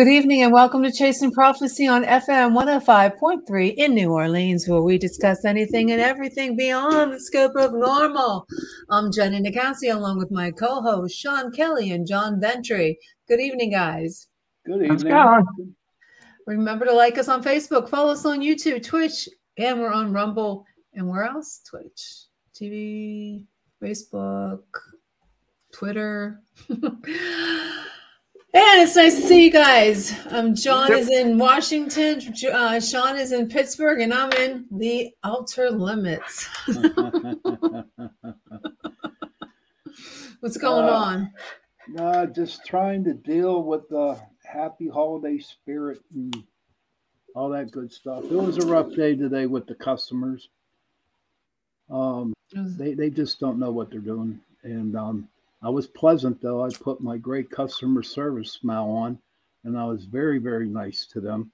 Good evening and welcome to Chasing Prophecy on FM 105.3 in New Orleans, where we discuss anything and everything beyond the scope of normal. I'm Jenny Nicasio along with my co hosts Sean Kelly and John Ventry. Good evening, guys. Good evening. Remember to like us on Facebook, follow us on YouTube, Twitch, and we're on Rumble. And where else? Twitch, TV, Facebook, Twitter. And it's nice to see you guys. Um, John is in Washington, uh, Sean is in Pittsburgh, and I'm in the outer limits. What's going uh, on? Uh, just trying to deal with the happy holiday spirit and all that good stuff. It was a rough day today with the customers. Um, they, they just don't know what they're doing. And um, I was pleasant though. I put my great customer service smile on and I was very, very nice to them.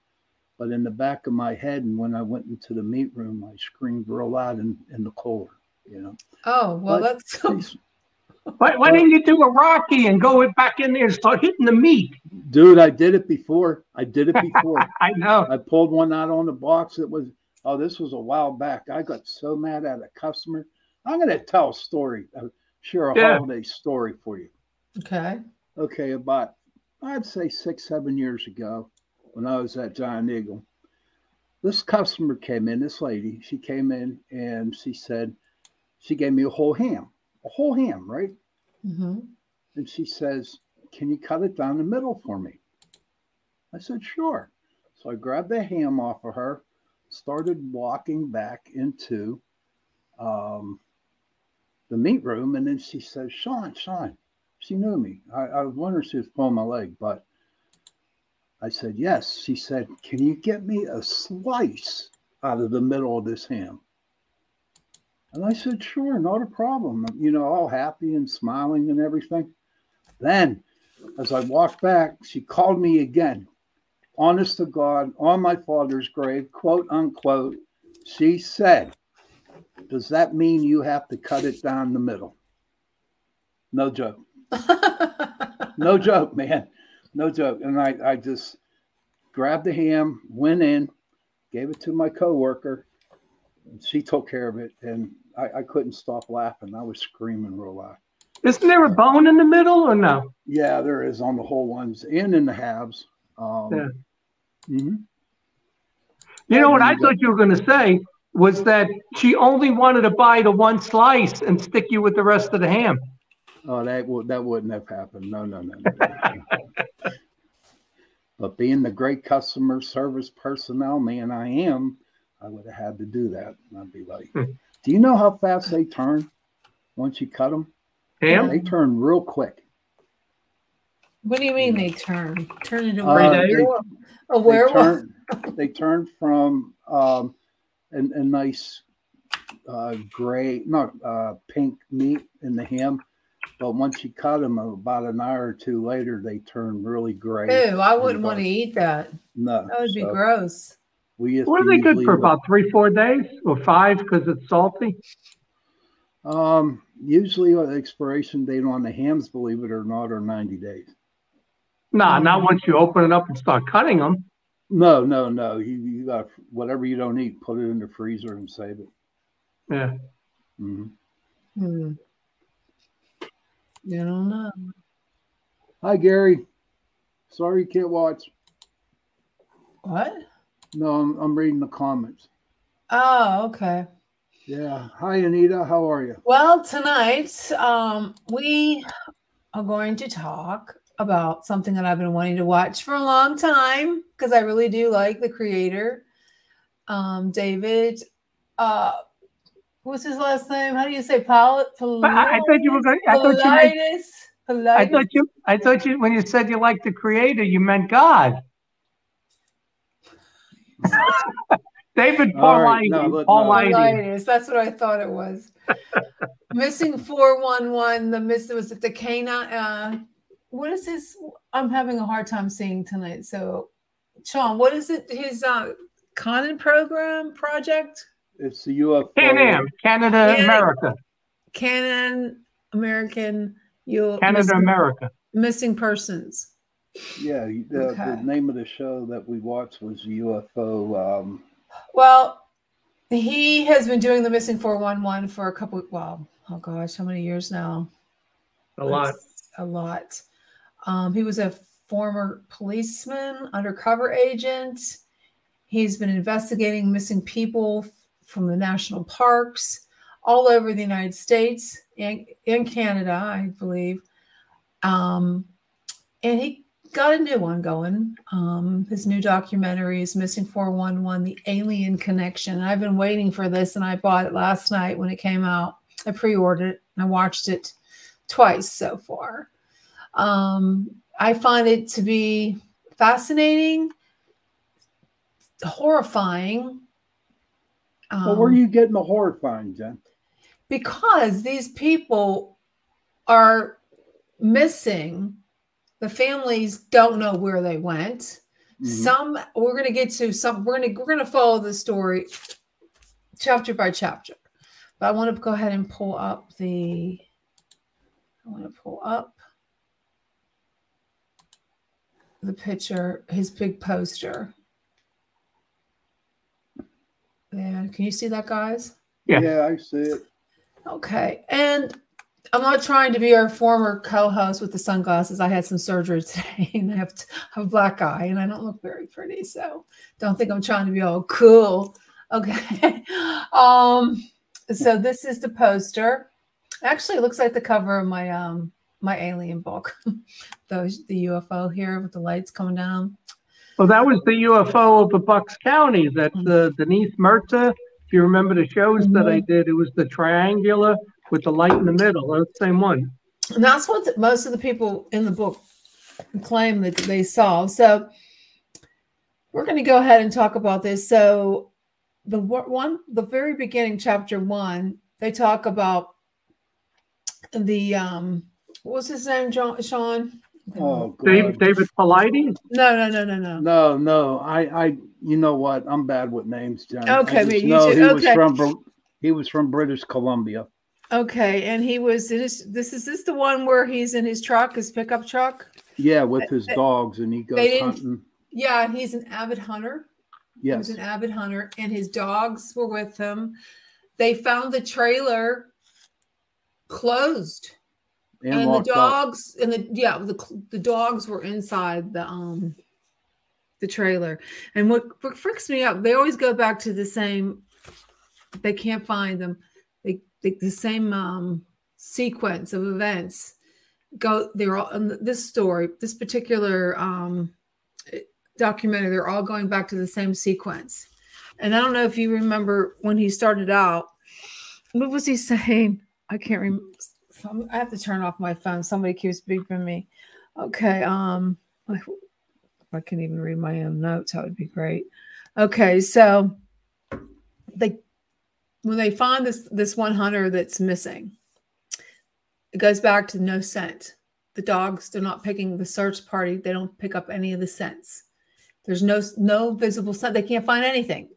But in the back of my head, and when I went into the meat room, I screamed real loud in, in the cooler, you know. Oh, well, but that's. why, why didn't you do a Rocky and go back in there and start hitting the meat? Dude, I did it before. I did it before. I know. I pulled one out on the box. It was, oh, this was a while back. I got so mad at a customer. I'm going to tell a story share a yeah. holiday story for you. Okay. Okay, about I'd say six, seven years ago, when I was at Giant Eagle, this customer came in. This lady, she came in and she said, she gave me a whole ham, a whole ham, right? Mm-hmm. And she says, "Can you cut it down the middle for me?" I said, "Sure." So I grabbed the ham off of her, started walking back into um, the meat room, and then she says, "Sean, Sean." She knew me. I, I was wondering if she was pulling my leg, but I said, "Yes." She said, "Can you get me a slice out of the middle of this ham?" And I said, "Sure, not a problem." You know, all happy and smiling and everything. Then, as I walked back, she called me again. Honest to God, on my father's grave, quote unquote, she said, does that mean you have to cut it down the middle? No joke. no joke, man. No joke. And I, I just grabbed the ham, went in, gave it to my coworker, and she took care of it. And I, I couldn't stop laughing. I was screaming real loud. Isn't there a bone in the middle or no? Yeah, there is on the whole ones and in the halves. Um, yeah. Mm-hmm. You know what I thought you were going to say? Was that she only wanted to buy the one slice and stick you with the rest of the ham. Oh, that would that wouldn't have happened. No, no, no. no. but being the great customer service personnel man I am, I would have had to do that. I'd be like, hmm. "Do you know how fast they turn once you cut them? Ham? They turn real quick." What do you mean they turn? Turn into uh, they, a werewolf? They turn, they turn from um, a, a nice uh, gray, not uh, pink meat in the ham. But once you cut them, about an hour or two later, they turn really gray. Ew, I wouldn't want to eat that. No, that would so be gross. We what are they good for? About three, four days or five because it's salty. Um, usually the expiration date on the hams, believe it or not, are ninety days. Nah, not once you open it up and start cutting them. No, no, no. You, you got whatever you don't eat, put it in the freezer and save it. Yeah. Mm-hmm. Hmm. You don't know. Hi, Gary. Sorry you can't watch. What? No, I'm, I'm reading the comments. Oh, okay. Yeah. Hi, Anita. How are you? Well, tonight um, we are going to talk about something that I've been wanting to watch for a long time because I really do like the creator, um, David. Uh, what's his last name? How do you say Paul? I, I thought you were going. I thought you. Meant, I thought you. I thought you. When you said you like the creator, you meant God. David Paulides. Right, no, That's what I thought it was. missing four one one. The miss was it the canine? Uh, what is his? I'm having a hard time seeing tonight. So, Sean, what is it? His uh, CanAm program project? It's the UFO. Can Canada, Canada, America. Canon, American, you Canada, missing, America. Missing persons. Yeah, the, okay. the name of the show that we watched was UFO. Um, well, he has been doing the missing 411 for a couple, well, oh gosh, how many years now? A lot. a lot. Um, he was a former policeman, undercover agent. He's been investigating missing people from the national parks all over the United States and in Canada, I believe. Um, and he got a new one going. Um, his new documentary is Missing 411 The Alien Connection. I've been waiting for this and I bought it last night when it came out. I pre ordered it and I watched it twice so far. Um, I find it to be fascinating, horrifying. well, where are um, you getting the horrifying, Jen? Because these people are missing. The families don't know where they went. Mm-hmm. Some we're going to get to some. We're going to we're going to follow the story chapter by chapter. But I want to go ahead and pull up the. I want to pull up the picture, his big poster. And can you see that, guys? Yeah. Yeah, I see it. Okay. And I'm not trying to be our former co-host with the sunglasses. I had some surgery today and I have, to, have a black eye and I don't look very pretty. So don't think I'm trying to be all cool. Okay. um, so this is the poster. Actually, it looks like the cover of my um my alien book. Those the UFO here with the lights coming down. Well, that was the UFO over Bucks County that mm-hmm. the Denise Merta. If you remember the shows mm-hmm. that I mm-hmm. did, it was the triangular with the light in the middle. That's the same one. And that's what the, most of the people in the book claim that they saw. So we're going to go ahead and talk about this. So the one, the very beginning, chapter one, they talk about the um what was his name, John, Sean? Oh, God. David, David Paulides? No, no, no, no, no. No, no. I, I, you know what? I'm bad with names, John. Okay, me, you no, he okay. was from he was from British Columbia. Okay, and he was this. This is this the one where he's in his truck, his pickup truck. Yeah, with his dogs, and he goes hunting. Yeah, and he's an avid hunter. Yes, he was an avid hunter, and his dogs were with him. They found the trailer closed and, and the dogs up. and the yeah the the dogs were inside the um the trailer. And what, what freaks me out they always go back to the same they can't find them. They, they the same um sequence of events go they're all in this story this particular um documentary they're all going back to the same sequence. And i don't know if you remember when he started out what was he saying? I can't remember I have to turn off my phone. Somebody keeps beeping me. Okay. Um, if I can even read my own notes, that would be great. Okay, so they when they find this this one hunter that's missing, it goes back to no scent. The dogs they're not picking the search party. They don't pick up any of the scents. There's no no visible scent. They can't find anything.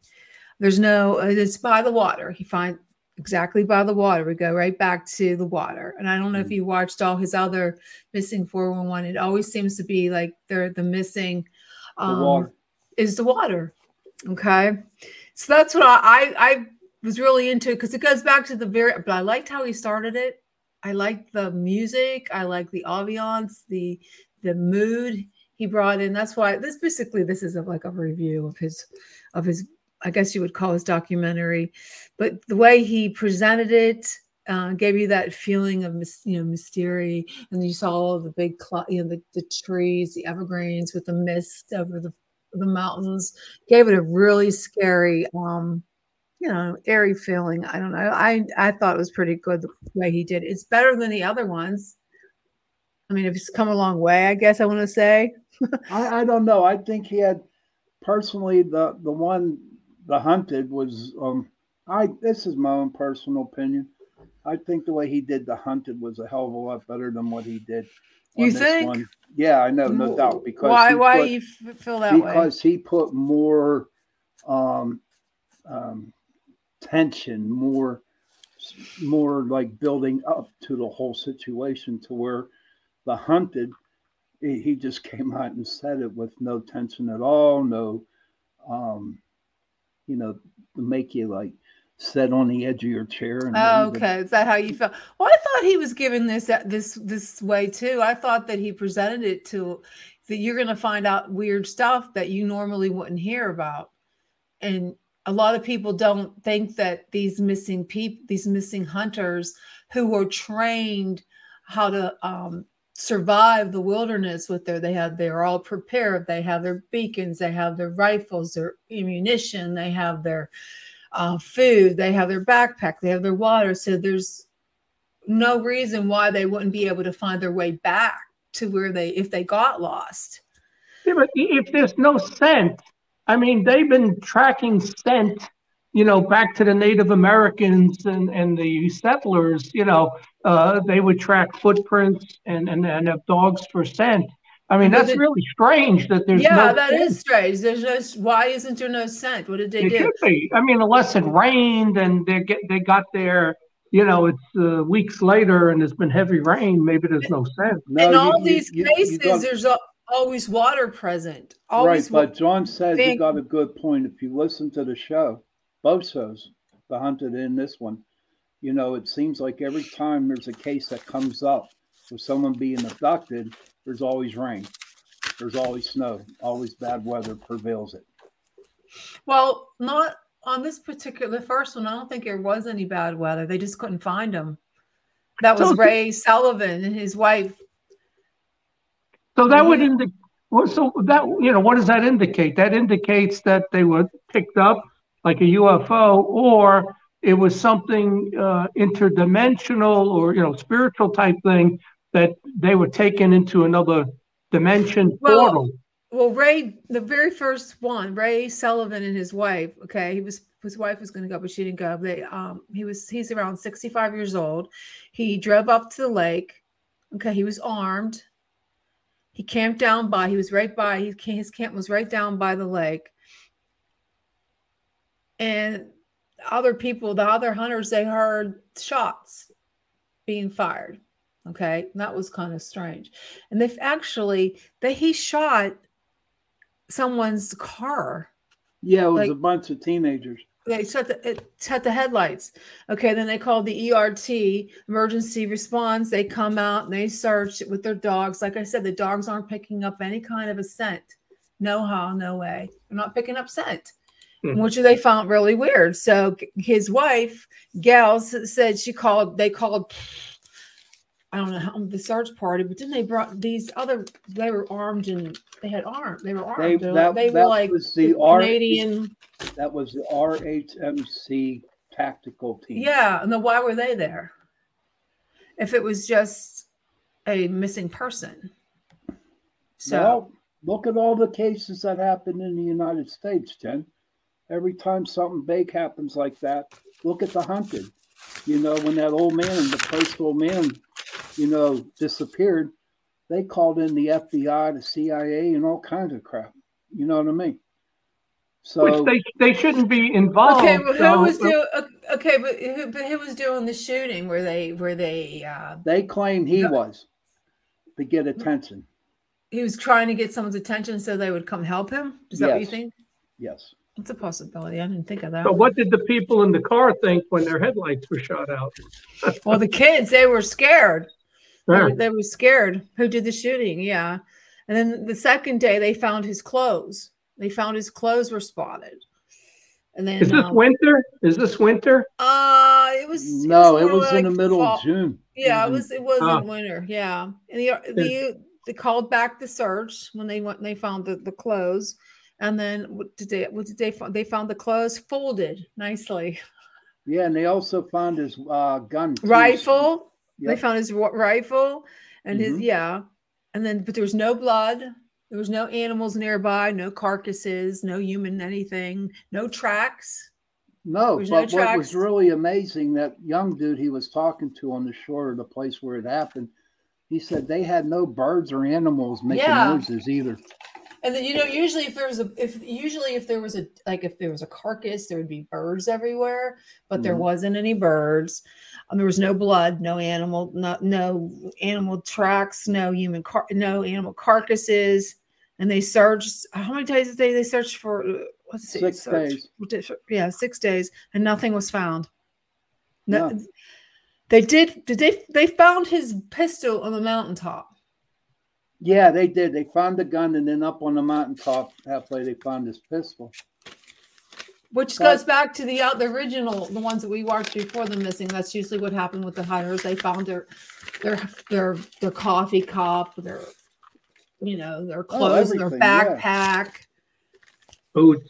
There's no. It's by the water. He find exactly by the water. We go right back to the water. And I don't know mm-hmm. if you watched all his other missing 411. It always seems to be like they're the missing um, the is the water. Okay. So that's what I, I, I was really into because it goes back to the very, but I liked how he started it. I liked the music. I like the ambiance, the, the mood he brought in. That's why this basically, this is a, like a review of his, of his I guess you would call his documentary, but the way he presented it uh, gave you that feeling of you know mystery, and you saw all the big you know the, the trees, the evergreens with the mist over the the mountains, gave it a really scary, um, you know, airy feeling. I don't know. I I thought it was pretty good the way he did. It's better than the other ones. I mean, if it's come a long way, I guess I want to say. I, I don't know. I think he had personally the the one the hunted was um I this is my own personal opinion. I think the way he did the hunted was a hell of a lot better than what he did. You think? One. Yeah, I know, no doubt. Because why? Why put, you feel that because way? Because he put more um, um, tension, more, more like building up to the whole situation, to where the hunted he, he just came out and said it with no tension at all, no, um, you know, to make you like sit on the edge of your chair. And oh, okay, is that how you felt? Well, I thought he was giving this uh, this this way too. I thought that he presented it to that you're going to find out weird stuff that you normally wouldn't hear about, and a lot of people don't think that these missing people, these missing hunters who were trained how to um, survive the wilderness with their they have they're all prepared. They have their beacons. They have their rifles their ammunition. They have their uh, food. They have their backpack. They have their water. So there's no reason why they wouldn't be able to find their way back to where they if they got lost. Yeah, but if there's no scent i mean they've been tracking scent you know, back to the Native Americans and, and the settlers, you know, uh, they would track footprints and, and, and have dogs for scent. I mean, that's it, really strange that there's yeah, no that scent. is strange. There's no why isn't there no scent? What did they it do? Should be. I mean, unless it rained and they get they got there, you know, it's uh, weeks later and there's been heavy rain. Maybe there's no scent. No, In you, all you, these you, cases, there's a, always water present. Always right, but John said you got a good point. If you listen to the show, both shows, the hunted in this one. You know, it seems like every time there's a case that comes up with someone being abducted, there's always rain, there's always snow, always bad weather prevails it. Well, not on this particular first one. I don't think there was any bad weather. They just couldn't find him. That was so, Ray Sullivan and his wife. So that would indicate. Well, so that you know, what does that indicate? That indicates that they were picked up like a UFO, or it was something uh, interdimensional or you know spiritual type thing that they were taken into another dimension well, portal. Well, Ray, the very first one, Ray Sullivan and his wife. Okay, he was his wife was going to go, but she didn't go. They um he was he's around sixty five years old. He drove up to the lake. Okay, he was armed. He camped down by. He was right by. He, his camp was right down by the lake and other people, the other hunters, they heard shots being fired. Okay, and that was kind of strange. And they've actually that he shot someone's car. Yeah, it was like, a bunch of teenagers. They shut the it shut the headlights. Okay, then they called the ERT emergency response. They come out and they search with their dogs. Like I said, the dogs aren't picking up any kind of a scent. No how, no way. They're not picking up scent mm-hmm. which they found really weird. So his wife, Gals, said she called, they called, I don't know the search party, but then they brought these other, they were armed and they had armed, they were armed. They, that, they were like the, the R- Canadian. That was the RHMC tactical team. Yeah. And then why were they there? If it was just a missing person. So well, look at all the cases that happened in the United States, Jen every time something big happens like that, look at the hunted. You know, when that old man, the postal man, you know, disappeared, they called in the FBI, the CIA, and all kinds of crap. You know what I mean? So Which they they shouldn't be involved. Okay, but so, who was doing? Okay, but who, but who was doing the shooting? Were they were they? Uh, they claim he was to get attention. He was trying to get someone's attention so they would come help him. Is that yes. what you think? Yes. It's a possibility. I didn't think of that. So, what did the people in the car think when their headlights were shot out? well, the kids, they were scared. They, were, they were scared. Who did the shooting? Yeah. And then the second day, they found his clothes. They found his clothes were spotted. And then is this um, winter? Is this winter? Uh, it was. No, it was, it was like in the middle fall. of June. Yeah, it was. It was in winter. Yeah, and the the they called back the search when they went. They found the the clothes and then what did they what did they find they found the clothes folded nicely yeah and they also found his uh gun too. rifle yep. they found his rifle and mm-hmm. his yeah and then but there was no blood there was no animals nearby no carcasses no human anything no tracks no but no what was really amazing that young dude he was talking to on the shore of the place where it happened he said they had no birds or animals making yeah. noises either And then you know, usually if there was a if usually if there was a like if there was a carcass, there would be birds everywhere, but there Mhm. wasn't any birds. Um, there was no blood, no animal, no no animal tracks, no human car, no animal carcasses. And they searched. How many days did they they searched for? uh, Let's see, Six searched- Yeah, six days, and nothing was found. No, No. they did. Did they? They found his pistol on the mountaintop. Yeah, they did. They found the gun, and then up on the mountaintop, halfway, they found his pistol. Which But- goes back to the uh, the original, the ones that we watched before the missing. That's usually what happened with the hunters. They found their their their their coffee cup, their you know their clothes, their Oh, everything, yeah. backpack, Boots.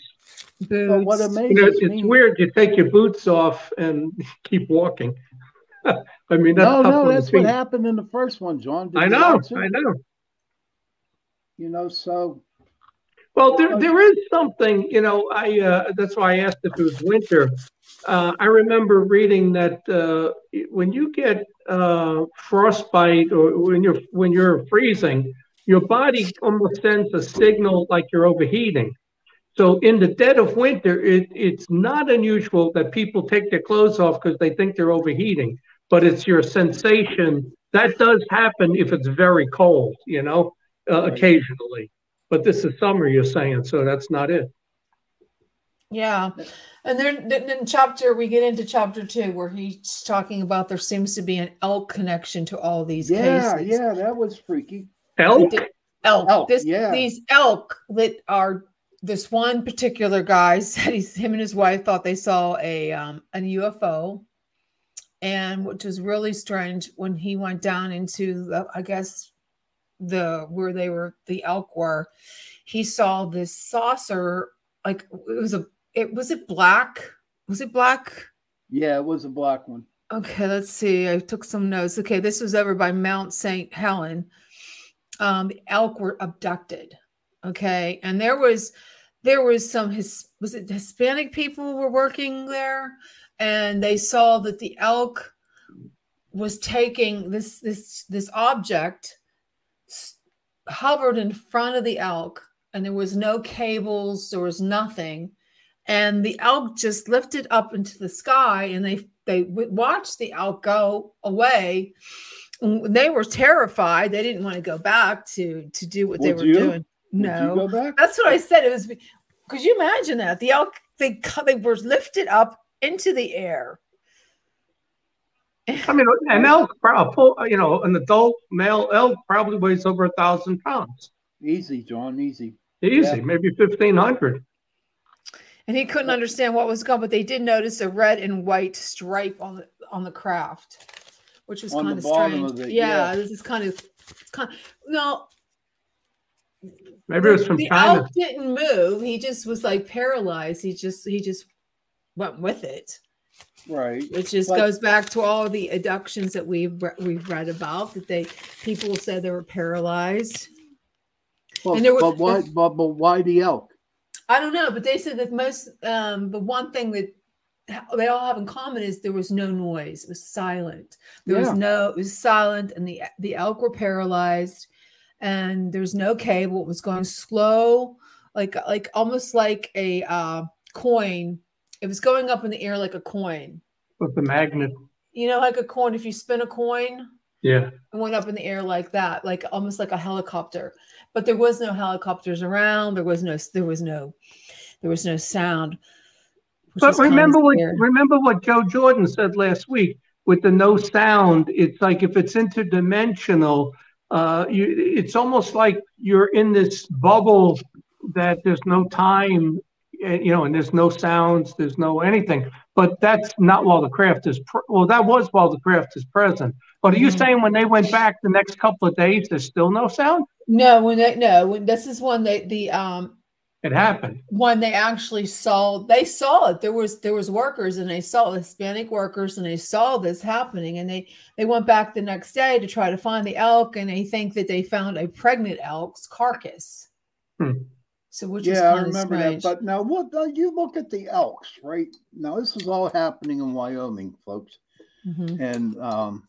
boots. But what You amazes know, it's me? weird. You take your boots off and keep walking. I mean, that's No, no, that's what happened in the first one, John. Did I know. I know. You know, so Well, there, there is something, you know, I, uh, that's why I asked if it was winter. Uh, I remember reading that, uh, when you get, uh, frostbite or when you're, when you're freezing, your body almost sends a signal like you're overheating. So in the dead of winter, it, it's not unusual that people take their clothes off because they think they're overheating, but it's your sensation. That does happen if it's very cold, you know, uh, occasionally. But this is summer, you're saying, so that's not it. Yeah, and then then in chapter we get into chapter two where he's talking about there seems to be an elk connection to all these yeah, cases. yeah, yeah, that was freaky. Elk? did- elk. Elk, this yeah. these elk that are this one particular guy said he's him and his wife thought they saw a um a UFO. And which was really strange when he went down into the I guess the where they were the elk were, he saw this saucer like it was a it was it black? Was it black? Yeah, it was a black one. Okay, let's see. I took some notes. Okay, this was over by Mount St. Helen. Um, the elk were abducted. Okay, and there was there was some his was it Hispanic people were working there, and they saw that the elk was taking this this this object hovered in front of the elk, and there was no cables, there was nothing, and the elk just lifted up into the sky, and they they watched the elk go away. And They were terrified. They didn't want to go back to to do what they were you? doing. Would No, that's what I said. It was. be- Could you imagine that the elk they they were lifted up into the air. I mean, an elk, pro- you know, an adult male elk probably weighs over a thousand pounds. Easy, John, easy. Easy, Yeah. maybe fifteen hundred. And he couldn't understand what was going, but they did notice a red and white stripe on the on the craft, which was On the kind of strange. of it, yeah, yeah. this is kind of it's kind. No, Maybe it was the- from the China. elk didn't move. He just was like paralyzed. He just he just went with it. Right. It just But- goes back to all the abductions that we've we've read about that they people said they were paralyzed. But, And there was- but why? But, but why the elk? I don't know, but they said that most um the one thing that they all have in common is there was no noise. It was silent. There Yeah. was no it was silent and the the elk were paralyzed and there's no cable. It was going slow, like like almost like a uh coin. It was going up in the air like a coin. with the magnet. You know, like a coin, if you spin a coin, Yeah, it went up in the air like that, like almost like a helicopter. But there was no helicopters around. There was no. There was no. There was no sound. but remember what remember what Joe Jordan said last week with the no sound. It's like if it's interdimensional, uh, you, it's almost like you're in this bubble that there's no time, eh, you know, and there's no sounds, there's no anything. But that's not while the craft is pr- well. That was while the craft is present. But are you Mhm. saying when they went back the next couple of days, there's still no sound? No, when they no, when this is when they the um It happened. when they actually saw they saw it. There was there was workers and they saw Hispanic workers and they saw this happening and they they went back the next day to try to find the elk and they think that they found a pregnant elk's carcass. Hmm. So which was Yeah, I kind of remember strange. that. But now, what? Now you look at the elks, right? Now this is all happening in Wyoming, folks. Mhm. And um,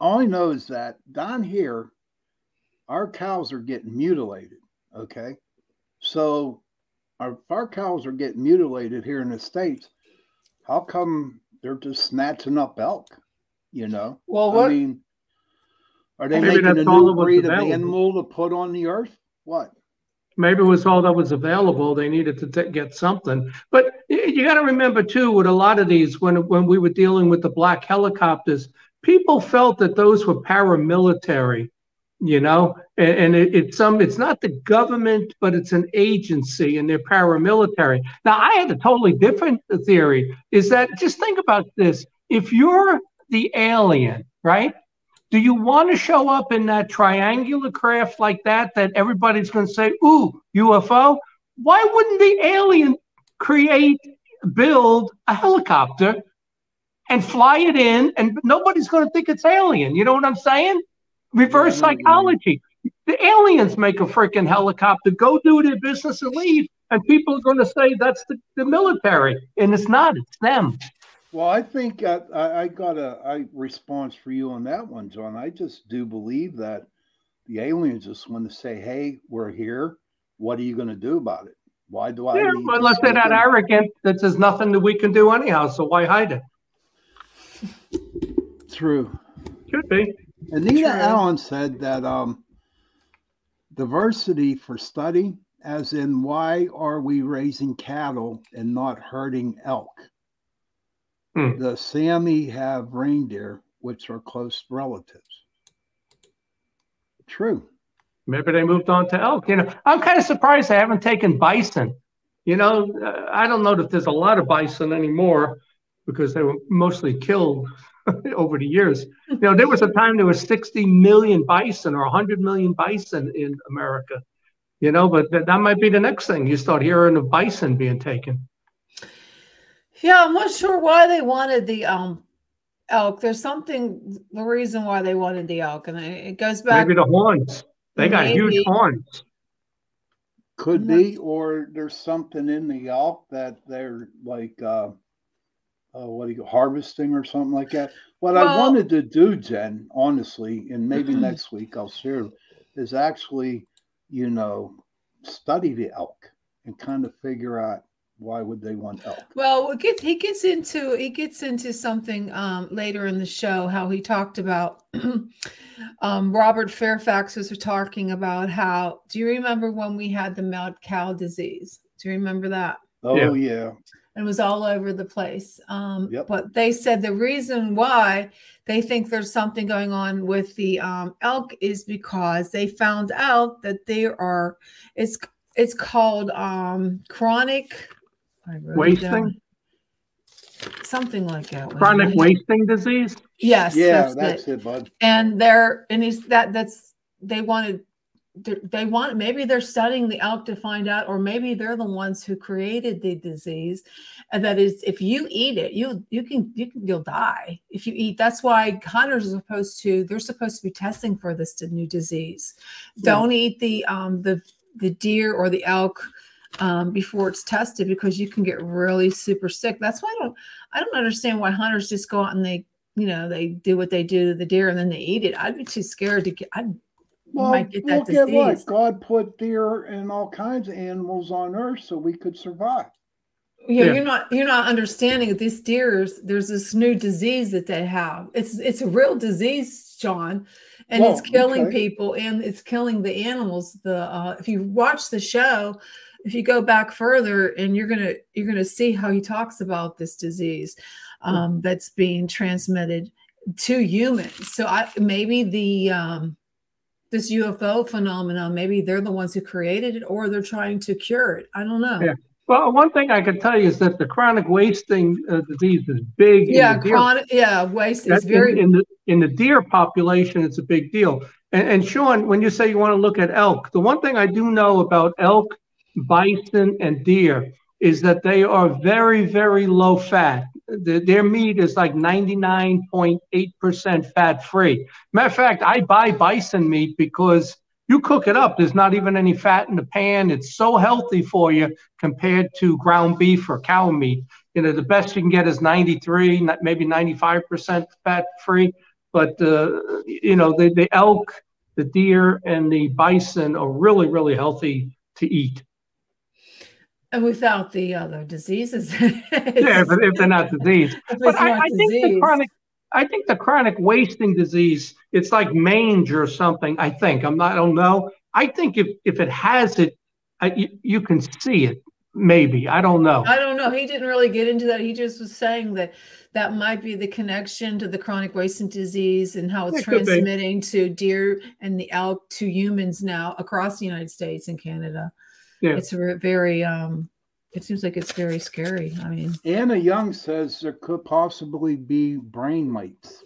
all I know is that down here, our cows are getting mutilated. Okay, So our our cows are getting mutilated here in the states. How come they're just snatching up elk? You know. Well, what? I mean, are they Maybe making a that's all that new breed of animal to put on the earth? What? Maybe it was all that was available. They needed to t- get something. But you got to remember too, with a lot of these, when when we were dealing with the black helicopters, people felt that those were paramilitary. You know, and, and it, it's some, it's not the government, but it's an agency, and they're paramilitary. Now, I had a totally different theory. Is that just think about this? If you're the alien, right? Do you want to show up in that triangular craft like that that everybody's going to say, "Ooh, UFO"? Why wouldn't the alien create, build a helicopter and fly it in, and nobody's going to think it's alien? You know what I'm saying? Reverse Yeah, I know what you mean. psychology. The aliens make a freaking helicopter, go do their business and leave, and people are going to say that's the, the military, and it's not. It's them. Well, I think uh, I, I got a I response for you on that one, John. I just do believe that the aliens just want to say, "Hey, we're here. What are you going to do about it? Why do I?" Yeah, need to unless they're that arrogant that there's nothing that we can do anyhow, so why hide it? True. Could be. Anita True. Allen said that um, diversity for study, as in why are we raising cattle and not herding elk? Hmm. The Sami have reindeer, which are close relatives. True. Maybe they moved on to elk. You know, I'm kind of surprised they haven't taken bison. You know, uh, I don't know that there's a lot of bison anymore because they were mostly killed over the years. You know, there was a time there was 60 million bison or 100 million bison in America. You know, but that, that might be the next thing. You start hearing of bison being taken. Yeah, I'm not sure why they wanted the um elk. There's something the reason why they wanted the elk, and it it goes back. Maybe the horns. They got huge horns. Could be, or there's something in the elk that they're like, uh, uh, what do you harvesting or something like that. What I wanted to do, Jen, honestly, and maybe next week I'll share, is actually, you know, study the elk and kind of figure out why would they want elk. Well, it gets, he gets into he gets into something um, later in the show how he talked about um, Robert Fairfax was talking about how. Do you remember when we had the mad cow disease? Do you remember that? Oh yeah, and It was all over the place. Um, Yep. But they said the reason why they think there's something going on with the um, elk is because they found out that there are it's it's called um, chronic I wrote it down. Wasting? something like that. Wait a Chronic minute. wasting disease. Yes, yeah, that's, that's it. it, bud. And they're and he's that that's they wanted they they want maybe they're studying the elk to find out, or maybe they're the ones who created the disease. And that is, if you eat it, you you can you can you'll die if you eat. That's why hunters are supposed to they're supposed to be testing for this new disease. Don't eat the um the the deer or the elk um, before it's tested because you can get really super sick. That's why I don't I don't understand why hunters just go out and they you know they do what they do to the deer and then they eat it. I'd be too scared to get. I Well, might get that look at what disease. God put deer and all kinds of animals on earth so we could survive. Yeah, Yeah. you're not you're not understanding that these deers. There's this new disease that they have. It's it's a real disease, John, and it's killing okay. people and it's killing the animals. The uh, if you watch the show, if you go back further, and you're gonna you're gonna see how he talks about this disease um, that's being transmitted to humans. So I maybe the um, this UFO phenomenon, maybe they're the ones who created it, or they're trying to cure it. I don't know. Yeah. Well, one thing I can tell you is that the chronic wasting uh, disease is big. Yeah, chronic. Yeah, waste is That- in- very. in, the in the deer population, it's a big deal. And, and Sean, when you say you want to look at elk, the one thing I do know about elk, bison, and deer is that they are very, very low fat. The, their meat is like 99.8% fat free. Matter of fact, I buy bison meat because you cook it up. There's not even any fat in the pan. It's so healthy for you compared to ground beef or cow meat you know the best you can get is 93 maybe 95% fat free but uh, you know the, the elk the deer and the bison are really really healthy to eat without the other diseases. yeah, but if they're not disease. but I, I think the chronic I think the chronic wasting disease, it's like mange or something. I think I'm not. I don't know. I think if if it has it, uh, you, you can see it. Maybe I don't know. I don't know. He didn't really get into that. He just was saying that that might be the connection to the chronic wasting disease and how it's it transmitting to deer and the elk to humans now across the United States and Canada. Yeah. It's very um it seems like it's very scary. I mean, Anna Young says there could possibly be brain mites.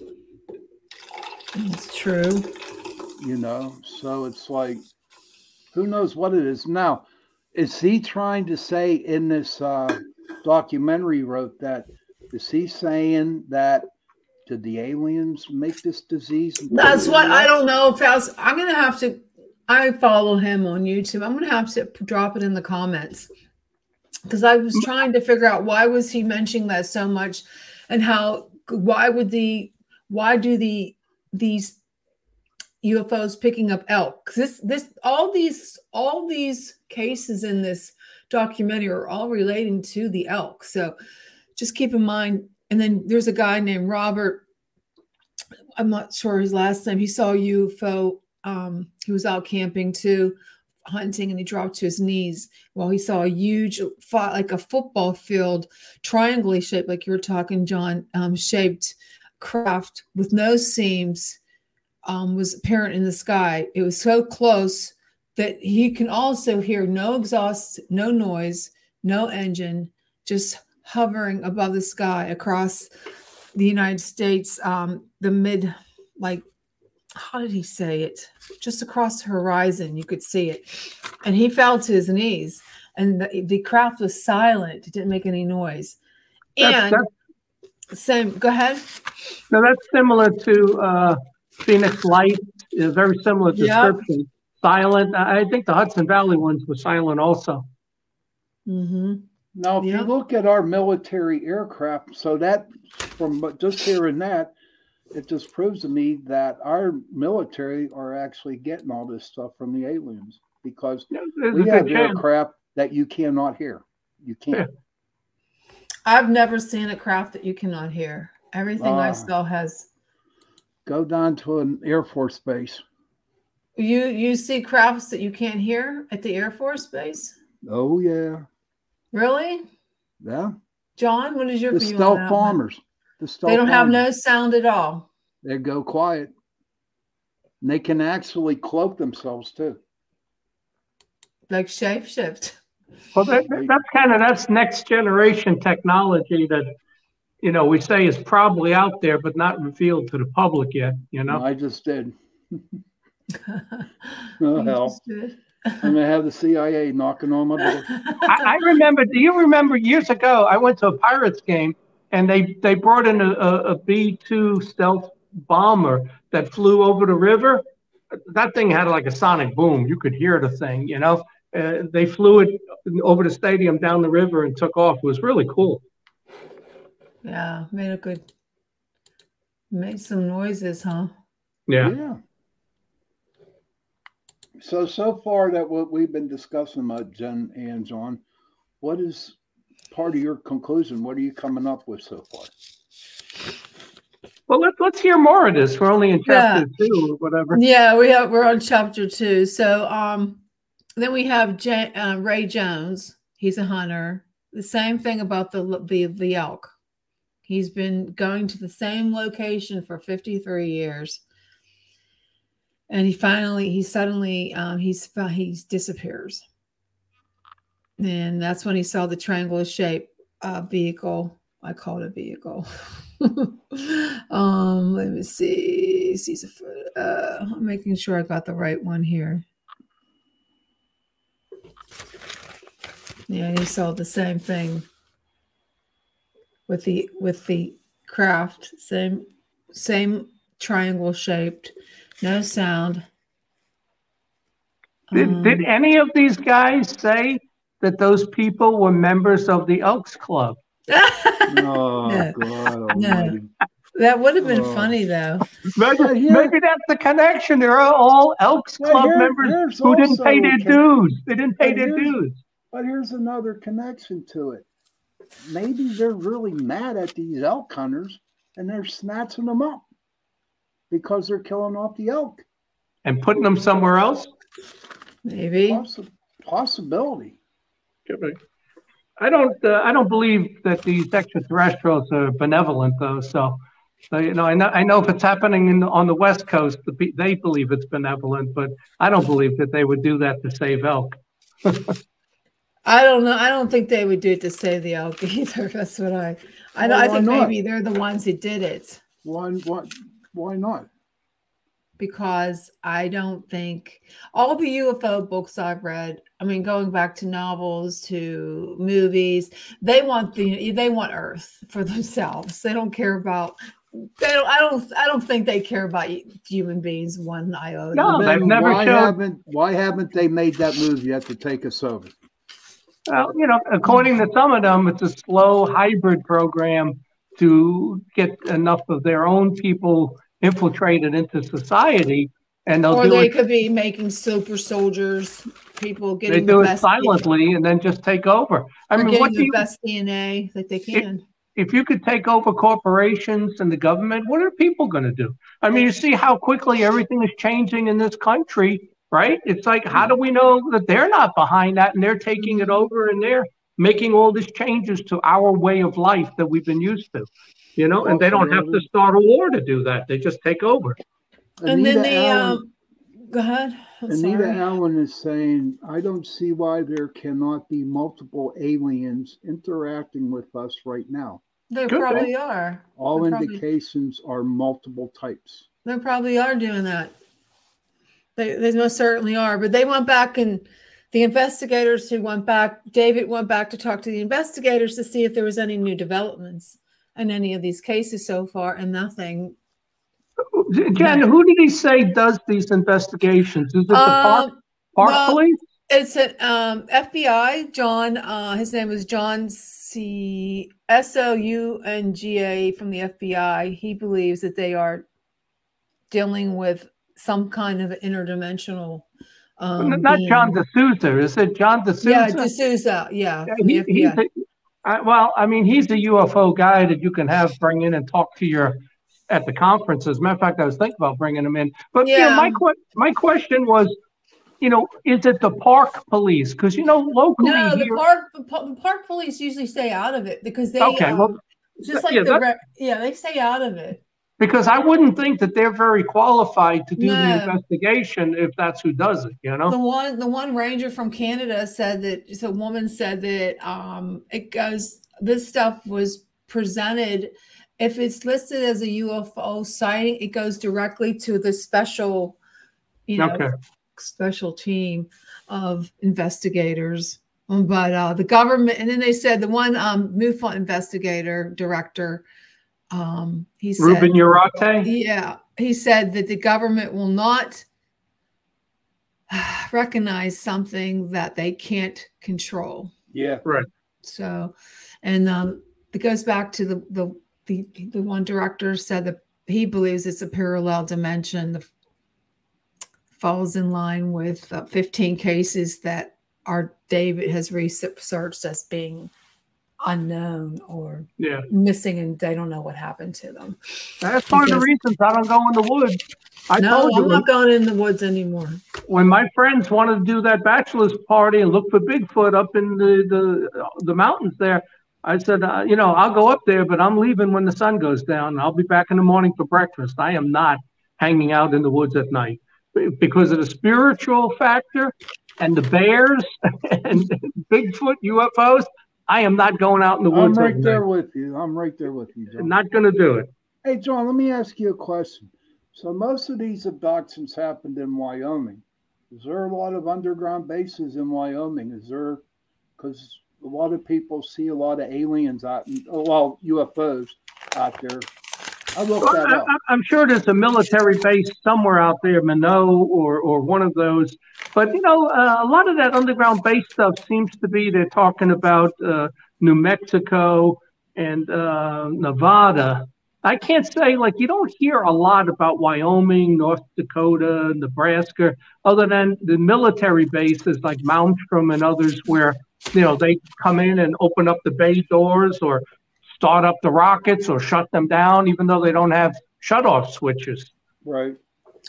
It's true. You know, so it's like, who knows what it is now? Is he trying to say in this uh, documentary wrote that? Is he saying that did the aliens make this disease? That's what I don't know. If I'm gonna have to. I follow him on YouTube. I'm gonna have to drop it in the comments because I was trying to figure out why was he mentioning that so much and how why would the why do the these UFOs picking up elk? This this all these all these cases in this documentary are all relating to the elk. So just keep in mind. And then there's a guy named Robert. I'm not sure his last name. He saw UFO. Um, he was out camping too hunting and he dropped to his knees. While he saw a huge like a football field triangular shaped like you were talking john um, shaped craft with no seams um, was apparent in the sky. It was so close that he can also hear no exhaust no noise no engine just hovering above the sky across the united states um, the mid like how did he say it? Just across the horizon, you could see it. And he fell to his knees, and the, the craft was silent. It didn't make any noise. And that's, that's, same, go ahead. Now that's similar to uh, Phoenix Light, a very similar description. Yep. Silent. I think the Hudson Valley ones were silent also. Mm-hmm. Now, if yep. you look at our military aircraft, so that from just hearing that, it just proves to me that our military are actually getting all this stuff from the aliens because we have aircraft that you cannot hear. You can't. I've never seen a craft that you cannot hear. Everything uh, I ah. saw has. Go down to an Air Force base. You you see crafts that you can't hear at the Air Force base? Oh yeah. Really? Yeah. John, what is your the view stealth bombers? The they don't have no sound at all. They go quiet. And they can actually cloak themselves too. Like shapeshift. Well, that, that's kind of that's next generation technology that you know we say is probably out there, but not revealed to the public yet. You know, I just did. oh hell. I'm gonna have the CIA knocking on my door. I, I, remember. Do you remember years ago? I went to a Pirates game and they they brought in a, a B two stealth bomber that flew over the river. That thing had like a sonic boom. You could hear the thing. You know, uh, they flew it over the stadium down the river and took off. It was really cool. Yeah, made a good, made some noises, huh? Yeah. Yeah. So so far that what we've been discussing, about Jen and John, what is part of your conclusion. What are you coming up with so far? Well, let's let's hear more of this. We're only in chapter yeah. two or whatever. Yeah, we have we're on chapter two. So um, then we have J- uh, Ray Jones. He's a hunter. The same thing about the the the elk. He's been going to the same location for 53 years. And he finally, he suddenly, um, he's he disappears and that's when he saw the triangular shape uh, vehicle. I call it a vehicle. um, let me see. See, uh, I'm making sure I got the right one here. Yeah, he saw the same thing with the with the craft, same same triangle shaped, no sound. Did, um, did any of these guys say that those people were members of the Elks Club. oh, no. God no. That would have been oh. funny, though. Maybe, yeah. maybe, that's the connection. They're all Elks Club here, members who didn't pay their dues. They didn't pay their dues. But here's another connection to it. Maybe they're really mad at these elk hunters and they're snatching them up because they're killing off the elk. And putting them somewhere else? Maybe. Possi- possibility. Could be. I don't. Uh, I don't believe that these extraterrestrials are benevolent, though. So, so you know, I know. I know if it's happening in, on the West Coast, the, they believe it's benevolent, but I don't believe that they would do that to save elk. I don't know. I don't think they would do it to save the elk either. That's what I. I, Well, I think not? maybe they're the ones who did it Why, why, why not? Because I don't think all the UFO books I've read. I mean, going back to novels to movies, they want the they want Earth for themselves. They don't care about. They don't. I don't. I don't think they care about human beings one iota. No. They've never why showed- haven't why haven't they made that move yet to take us over? Well, you know, according to some of them, it's a slow hybrid program to get enough of their own people infiltrated into society, and they'll or they it. could be making super soldiers. People getting They do the it best, silently and then just take over. I or mean, what do you, best DNA that they can. if you could take over corporations and the government, what are people going to do? I mean, you see how quickly everything is changing in this country, right? It's like, how do we know that they're not behind that and they're taking it mm-hmm. over and they're making all these changes to our way of life that we've been used to? You know, and they don't have to start a war to do that. They just take over. and then Anita the Allen, um, go ahead. I'm Anita sorry. Allen is saying, I don't see why there cannot be multiple aliens interacting with us right now. They Could be. probably are. All They're probably- indications are multiple types. They probably are doing that. They, they most certainly are. But they went back and the investigators who went back, David went back to talk to the investigators to see if there was any new developments in any of these cases so far, and nothing. Jen, who did he say does these investigations? Is it the park, Um, park well, police? It's an um, FBI. John, uh, his name was John C. S O U N G A from the FBI. He believes that they are dealing with some kind of interdimensional. Um, Not being. John D'Souza. Is it John D'Souza? Yeah, D'Souza. Yeah, Yeah, he- he's a- I- well, I mean, he's a UFO guy that you can have bring in and talk to your at the conferences. Matter of fact, I was thinking about bringing him in. But you know, my Yeah. que- my question was, you know, is it the park police? Because you know, locally No, the here, park the pa- the park police usually stay out of it because they Okay, um, well, just like yeah, the re- yeah they stay out of it. Because I wouldn't think that they're very qualified to do the investigation if that's who does it. You know. The one the one ranger from Canada said that a woman said that um it goes this stuff was presented if it's listed as a UFO sighting, it goes directly to the special, you know, Okay. special team of investigators. But uh, the government, and then they said the one um, MUFON investigator director, um, he said, Ruben Uriarte. yeah, he said that the government will not recognize something that they can't control. Yeah. Right. So, and um, it goes back to the the the, the one director said that he believes it's a parallel dimension. The, falls in line with uh, 15 cases that our David has researched as being unknown or Yeah, missing, and they don't know what happened to them. that's one of the reasons I don't go in the woods. I no, told you I'm not going in the woods anymore. when my friends wanted to do that bachelor's party and look for Bigfoot up in the the, the mountains there, I said, uh, you know, I'll go up there, but I'm leaving when the sun goes down. I'll be back in the morning for breakfast. I am not hanging out in the woods at night because of the spiritual factor and the bears and Bigfoot UFOs. I am not going out in the woods. I'm right there night. with you. I'm right there with you, I'm John. not going to do it. Hey, John, let me ask you a question. So most of these abductions happened in Wyoming. Is there a lot of underground bases in Wyoming? Is there, because a lot of people see a lot of aliens out, well, UFOs out there. I looked Well, that up. I- I'm sure there's a military base somewhere out there, Minot or or one of those. But you know, uh, a lot of that underground base stuff seems to be they're talking about uh, New Mexico and uh, Nevada. I can't say like you don't hear a lot about Wyoming, North Dakota, Nebraska, other than the military bases like Malmstrom and others, where you know, they come in and open up the bay doors or start up the rockets or shut them down, even though they don't have shut-off switches. Right.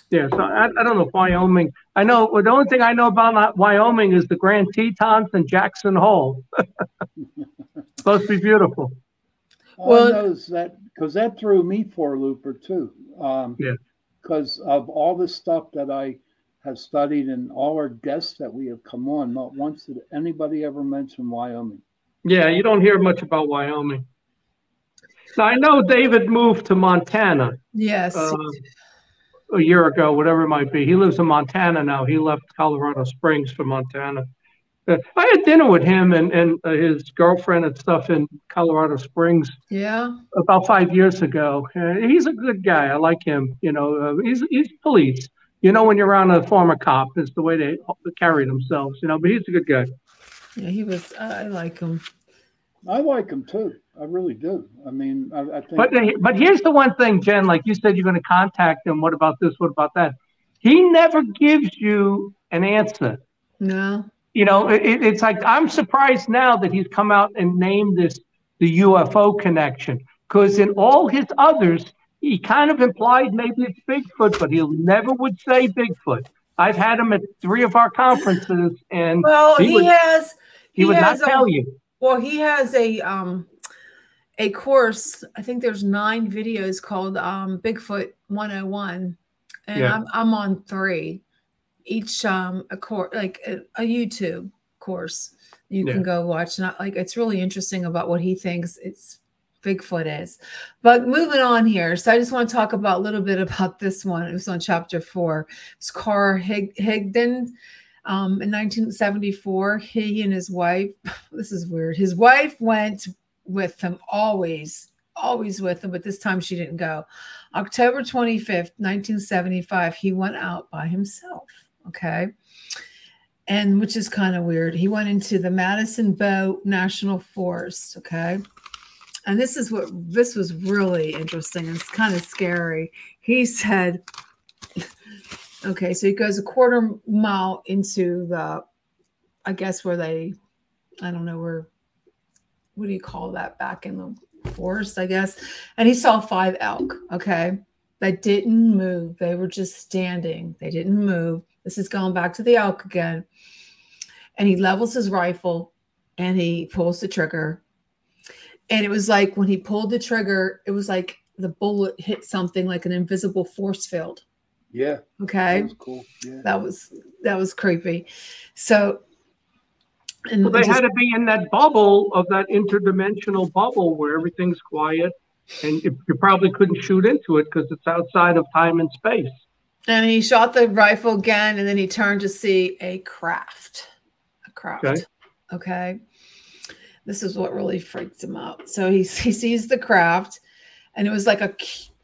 Yeah, so I, I don't know if Wyoming. I know well, the only thing I know about Wyoming is the Grand Tetons and Jackson Hole. Supposed to be beautiful. All well, I know that because that threw me for a looper too. Um, yeah. Because of all the stuff that I have studied and all our guests that we have come on, not once did anybody ever mention Wyoming. Yeah, you don't hear much about Wyoming. So I know David moved to Montana. Yes. Uh, a year ago, whatever it might be. He lives in Montana now. He left Colorado Springs for Montana. Uh, I had dinner with him and, and uh, his girlfriend and stuff in Colorado Springs. Yeah. About five years ago. Uh, he's a good guy. I like him. You know, uh, he's he's police. You know, when you're around a former cop, it's the way they carry themselves. You know, but he's a good guy. Yeah, he was. I like him. I like him too. I really do. I mean, I, I think. But but here's the one thing, Jen. Like you said, you're going to contact him. What about this? What about that? He never gives you an answer. No. You know, it, it's like I'm surprised now that he's come out and named this the UFO connection because in all his others, he kind of implied maybe it's Bigfoot, but he never would say Bigfoot. I've had him at three of our conferences, and well, he, he would, has. He, he would has not a, tell you. Well, he has a um a course. I think there's nine videos called um, Bigfoot 101, and yeah. I'm I'm on three. Each um a course like a, a, YouTube course you yeah. can go watch. Not like it's really interesting about what he thinks it's Bigfoot is. But moving on here, so I just want to talk about a little bit about this one. It was on chapter four. It's Carl Hig- Higdon. Um, in 1974, he and his wife, this is weird, his wife went with them always, always with them. but this time she didn't go. October 25th, 1975, he went out by himself. Okay. And which is kind of weird. He went into the Medicine Bow National Forest. Okay. And this is what this was really interesting. It's kind of scary. He said, okay, so he goes a quarter mile into the, I guess where they, I don't know where what do you call that back in the forest, I guess. And he saw five elk, okay, that didn't move. They were just standing, they didn't move. This is going back to the elk again. And he levels his rifle and he pulls the trigger. And it was like when he pulled the trigger, it was like the bullet hit something like an invisible force field. Yeah. Okay. That was cool. Yeah. That was that was creepy. So and well, they just, had to be in that bubble of that interdimensional bubble where everything's quiet, and you, you probably couldn't shoot into it because it's outside of time and space. And he shot the rifle again, and then he turned to see a craft. A craft. Okay. okay. This is what really freaked him out. So he, he sees the craft, and it was like a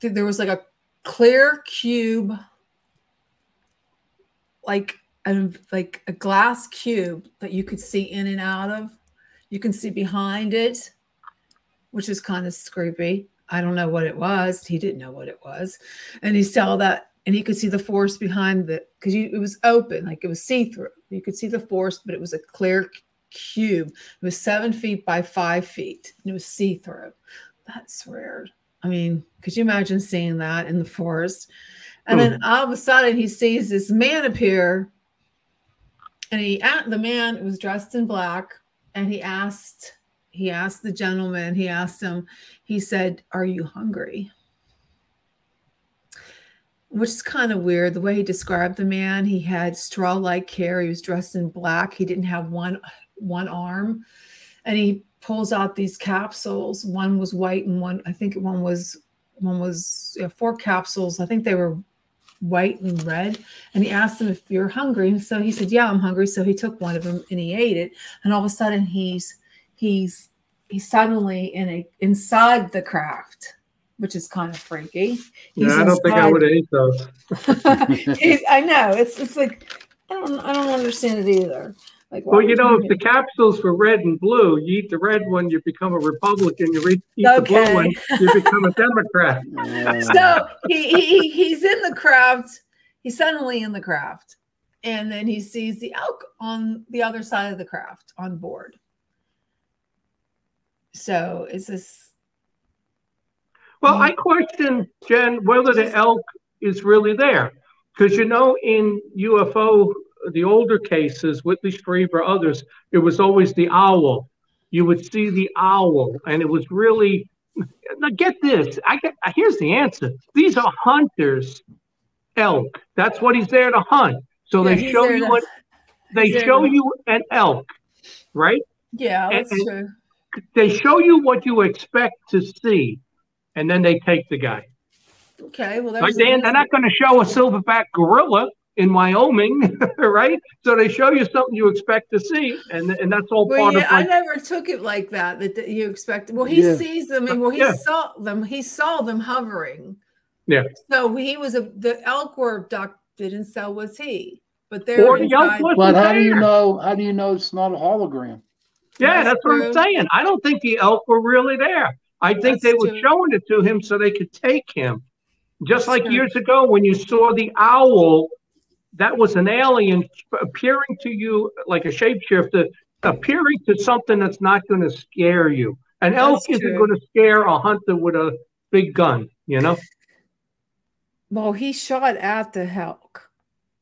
there was like a clear cube, like a, like a glass cube that you could see in and out of. You can see behind it, which is kind of creepy. I don't know what it was. He didn't know what it was, and he saw that, and he could see the force behind the because it was open, like it was see through. You could see the force, but it was a clear cube. It was seven feet by five feet, and it was see through. That's weird. I mean, could you imagine seeing that in the forest? And then all of a sudden, he sees this man appear and he the man was dressed in black and he asked he asked the gentleman he asked him he said are you hungry? Which is kind of weird the way he described the man he had straw like hair he was dressed in black he didn't have one one arm and he pulls out these capsules one was white and one i think one was one was yeah, four capsules i think they were white and red. And he asked him if you're hungry. So he said, Yeah, I'm hungry. So he took one of them and he ate it. And all of a sudden he's he's he's suddenly in a inside the craft, which is kind of freaky. He's yeah, I don't think I would eat those. I know. It's it's like I don't I don't understand it either. Like, well, you know, if the capsules were red and blue, you eat the red one, you become a Republican. You eat, eat okay. the blue one, you become a Democrat. so he, he he's in the craft. He's suddenly in the craft, and then he sees the elk on the other side of the craft on board. So is this? Well, I question, Jen, whether the elk is really there. Because, you know, in UFO, the older cases, Whitley Strieber, others, it was always the owl. You would see the owl, and it was really. Now, get this. I get. Here's the answer. These are hunters, elk. That's what he's there to hunt. So Yeah, they show you what they show you an elk, right? Yeah, that's and- true. They show you what you expect to see, and then they take the guy. Okay, well, Like they, they're not going to show a silverback gorilla in Wyoming, right? So they show you something you expect to see, and and that's all Well, part yeah, of I never took it like that. That, that you expect. Well, he Yeah. sees them, and uh, well, he Yeah. saw them. He saw them hovering. Yeah. So he was a the elk were abducted, and so was he. But they're or the elk wasn't But how do you know? How do you know it's not a hologram? Yeah, That's that's what I'm saying. I don't think the elk were really there. I think That's they were true. showing it to him so they could take him. Just That's like true. years ago when you saw the owl, that was an alien appearing to you like a shapeshifter, appearing to something that's not going to scare you. An elk That's isn't going to scare a hunter with a big gun, you know? Well, he shot at the elk.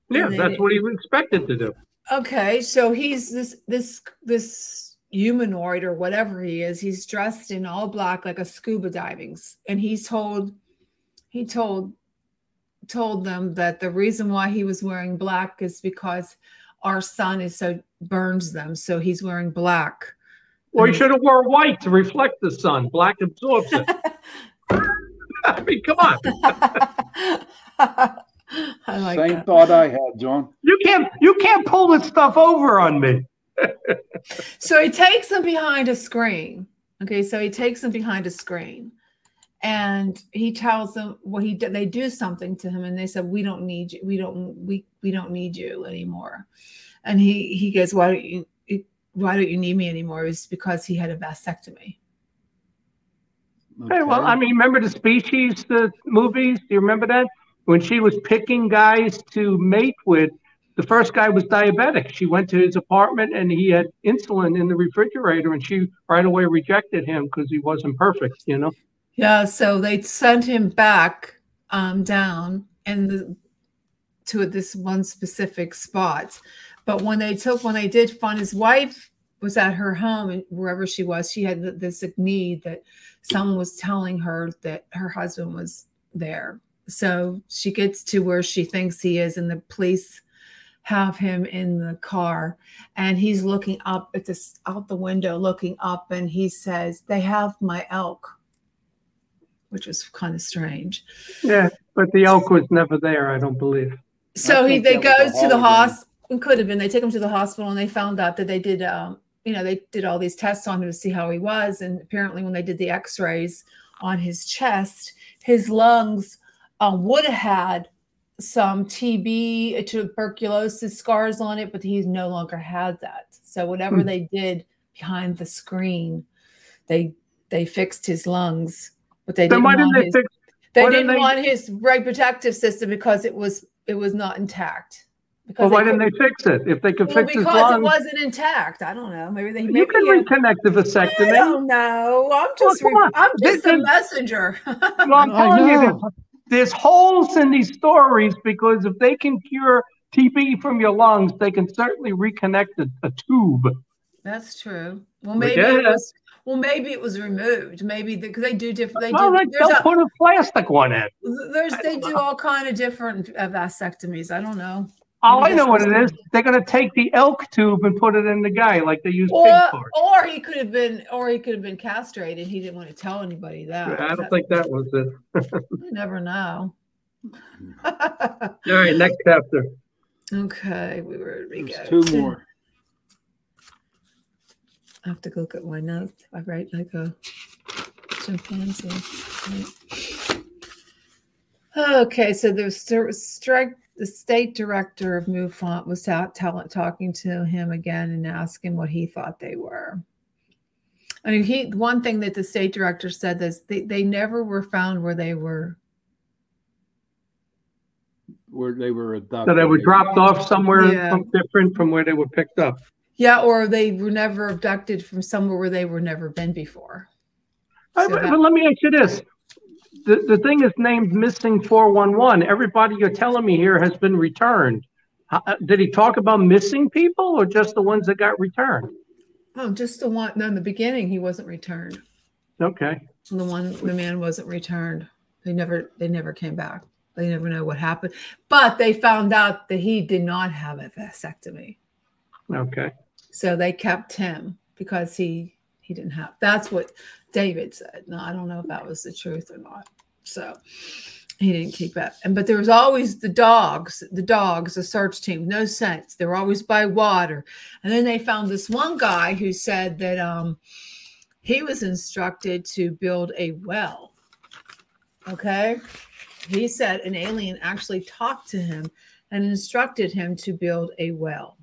Yeah, that's then- what he was expected to do. Okay, so he's this this this humanoid or whatever he is. He's dressed in all black like a scuba diving, and he's told he told told them that the reason why he was wearing black is because our sun is so burns them, so he's wearing black. Or he should have wore white to reflect the sun. Black absorbs it. I mean, come on. I like Same that. thought I had, John. You can't you can't pull this stuff over on me. So he takes them behind a screen. Okay, so he takes them behind a screen, and he tells them what he did. They do something to him, and they said, "We don't need you. We don't. We we don't need you anymore." And he he goes, "Why don't you? Why don't you need me anymore?" It's because he had a vasectomy. Hey, well, I mean, remember the species, the movies? Do you remember that? When she was picking guys to mate with, the first guy was diabetic. She went to his apartment and he had insulin in the refrigerator, and she right away rejected him because he wasn't perfect, you know? Yeah, so they sent him back um, down and to this one specific spot. But when they took, when they did find his wife was at her home and wherever she was, she had this need that someone was telling her that her husband was there. So she gets to where she thinks he is, and the police have him in the car, and he's looking up at this out the window, looking up, and he says, "They have my elk." Which was kind of strange. Yeah, but the elk was never there, I don't believe. So he they that go was to the hologram. hospital. It could have been. They take him to the hospital and they found out that they did, um, you know, they did all these tests on him to see how he was. And apparently, when they did the X-rays on his chest, his lungs um, would have had some TB, uh, tuberculosis scars on it, but he no longer had that. So whatever Hmm. they did behind the screen, they they fixed his lungs, but they Then didn't want they his fix? they didn't didn't they- want his right protective system because it was it was not intact. Because Well, why didn't they fix it? If they could Well, fix it, because it wasn't intact. I don't know. Maybe they. Maybe you can he reconnect the vasectomy. I vasectomy. don't know. I'm just. come re- I'm just This a is- messenger. Well, I'm telling you, know. there's, there's holes in these stories because if they can cure TB from your lungs, they can certainly reconnect a, a tube. That's true. Well, maybe it was. Well, maybe it was removed. Maybe because they do different. They well, do. they, There's they'll a, put a plastic one in. there's they don't all kind of different uh, vasectomies. I don't know. Oh, I know what it is. They're going to take the elk tube and put it in the guy like they use Or, pig parts. or he could have been, or he could have been castrated. He didn't want to tell anybody that. I don't think that was it. You never know. All right, next chapter. okay, we were we There's two more. I have to go look at my notes. I write like a chimpanzee. Right. Okay, so the st- strike the state director of MUFON was out tell, talking to him again and asking what he thought they were. I mean, he one thing that the state director said is they, they never were found where they were. Where they were adopted. So they were dropped off somewhere Yeah. different from where they were picked up. Yeah, or they were never abducted from somewhere where they were never been before. So but, that- but let me ask you this. The, the thing is named missing 411. Everybody you're telling me here has been returned. How- uh, Did he talk about missing people or just the ones that got returned? Oh, just the one. No, in the beginning, he wasn't returned. Okay. The one, the man wasn't returned. They never, they never came back. They never know what happened. But they found out that he did not have a vasectomy, Okay. So they kept him because he he didn't have. That's what David said. No, I don't know if that was the truth or not. So he didn't keep it. And but there was always the dogs, the dogs, the search team, no sense. They were always by water. And then they found this one guy who said that um he was instructed to build a well. Okay. He said an alien actually talked to him and instructed him to build a well.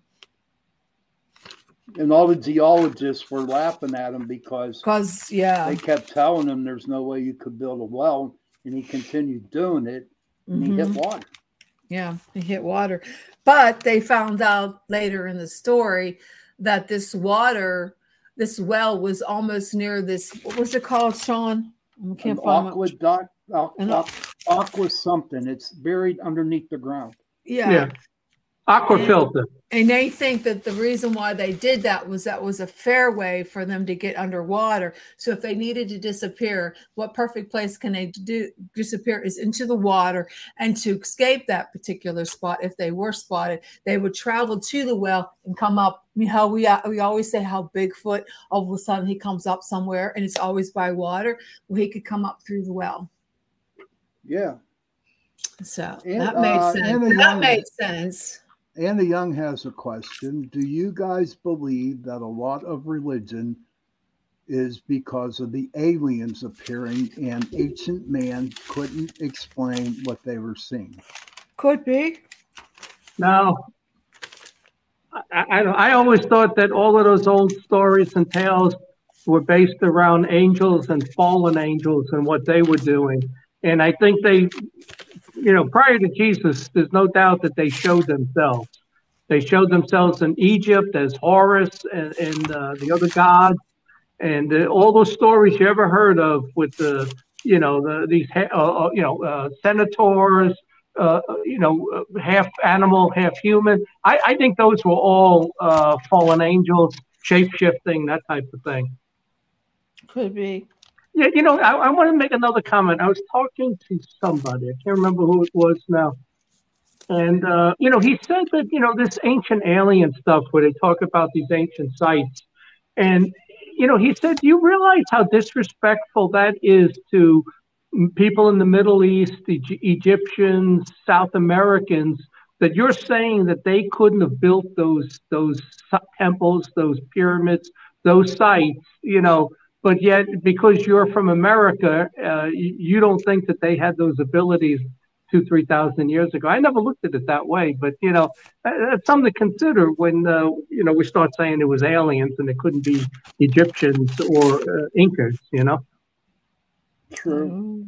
And all the geologists were laughing at him because Because yeah. they kept telling him there's no way you could build a well, and he continued doing it, and he hit Mhm. water. Yeah, he hit water. But they found out later in the story that this water, this well was almost near this. What was it called, Sean? I An can't find my, aqueduct, aqu- An aqu- aqua something. It's buried underneath the ground. yeah. Yeah. Aqua filter. And they think that the reason why they did that was that was a fair way for them to get underwater. So if they needed to disappear, what perfect place can they do disappear is into the water. And to escape that particular spot, if they were spotted, they would travel to the well and come up. You know, how we uh, we always say how Bigfoot all of a sudden he comes up somewhere and it's always by water. Well, he could come up through the well. Yeah. So And, that made uh, sense. That young- made sense. Anna Young has a question. Do you guys believe that a lot of religion is because of the aliens appearing and ancient man couldn't explain what they were seeing? Could be. No. I, I, I always thought that all of those old stories and tales were based around angels and fallen angels and what they were doing. And I think they, you know, prior to Jesus, there's no doubt that they showed themselves. They showed themselves in Egypt as Horus and, and uh, the other gods. And uh, all those stories you ever heard of with the, you know, the, these, uh, uh, you know, uh, centaurs, uh, you know, uh, half animal, half human. I, I think those were all uh, fallen angels, shape shifting, that type of thing. Could be. Yeah, you know, I, I want to make another comment. I was talking to somebody, I can't remember who it was now. And, uh, you know, he said that, you know, this ancient alien stuff where they talk about these ancient sites. And, you know, he said, Do you realize how disrespectful that is to people in the Middle East, the Egyptians, South Americans, that you're saying that they couldn't have built those those temples, those pyramids, those sites, you know, but yet because you're from America, uh, you, you don't think that they had those abilities two, three thousand years ago. I never looked at it that way, but you know, that's something to consider when uh, you know we start saying it was aliens and it couldn't be Egyptians or uh, Incas. You know. True.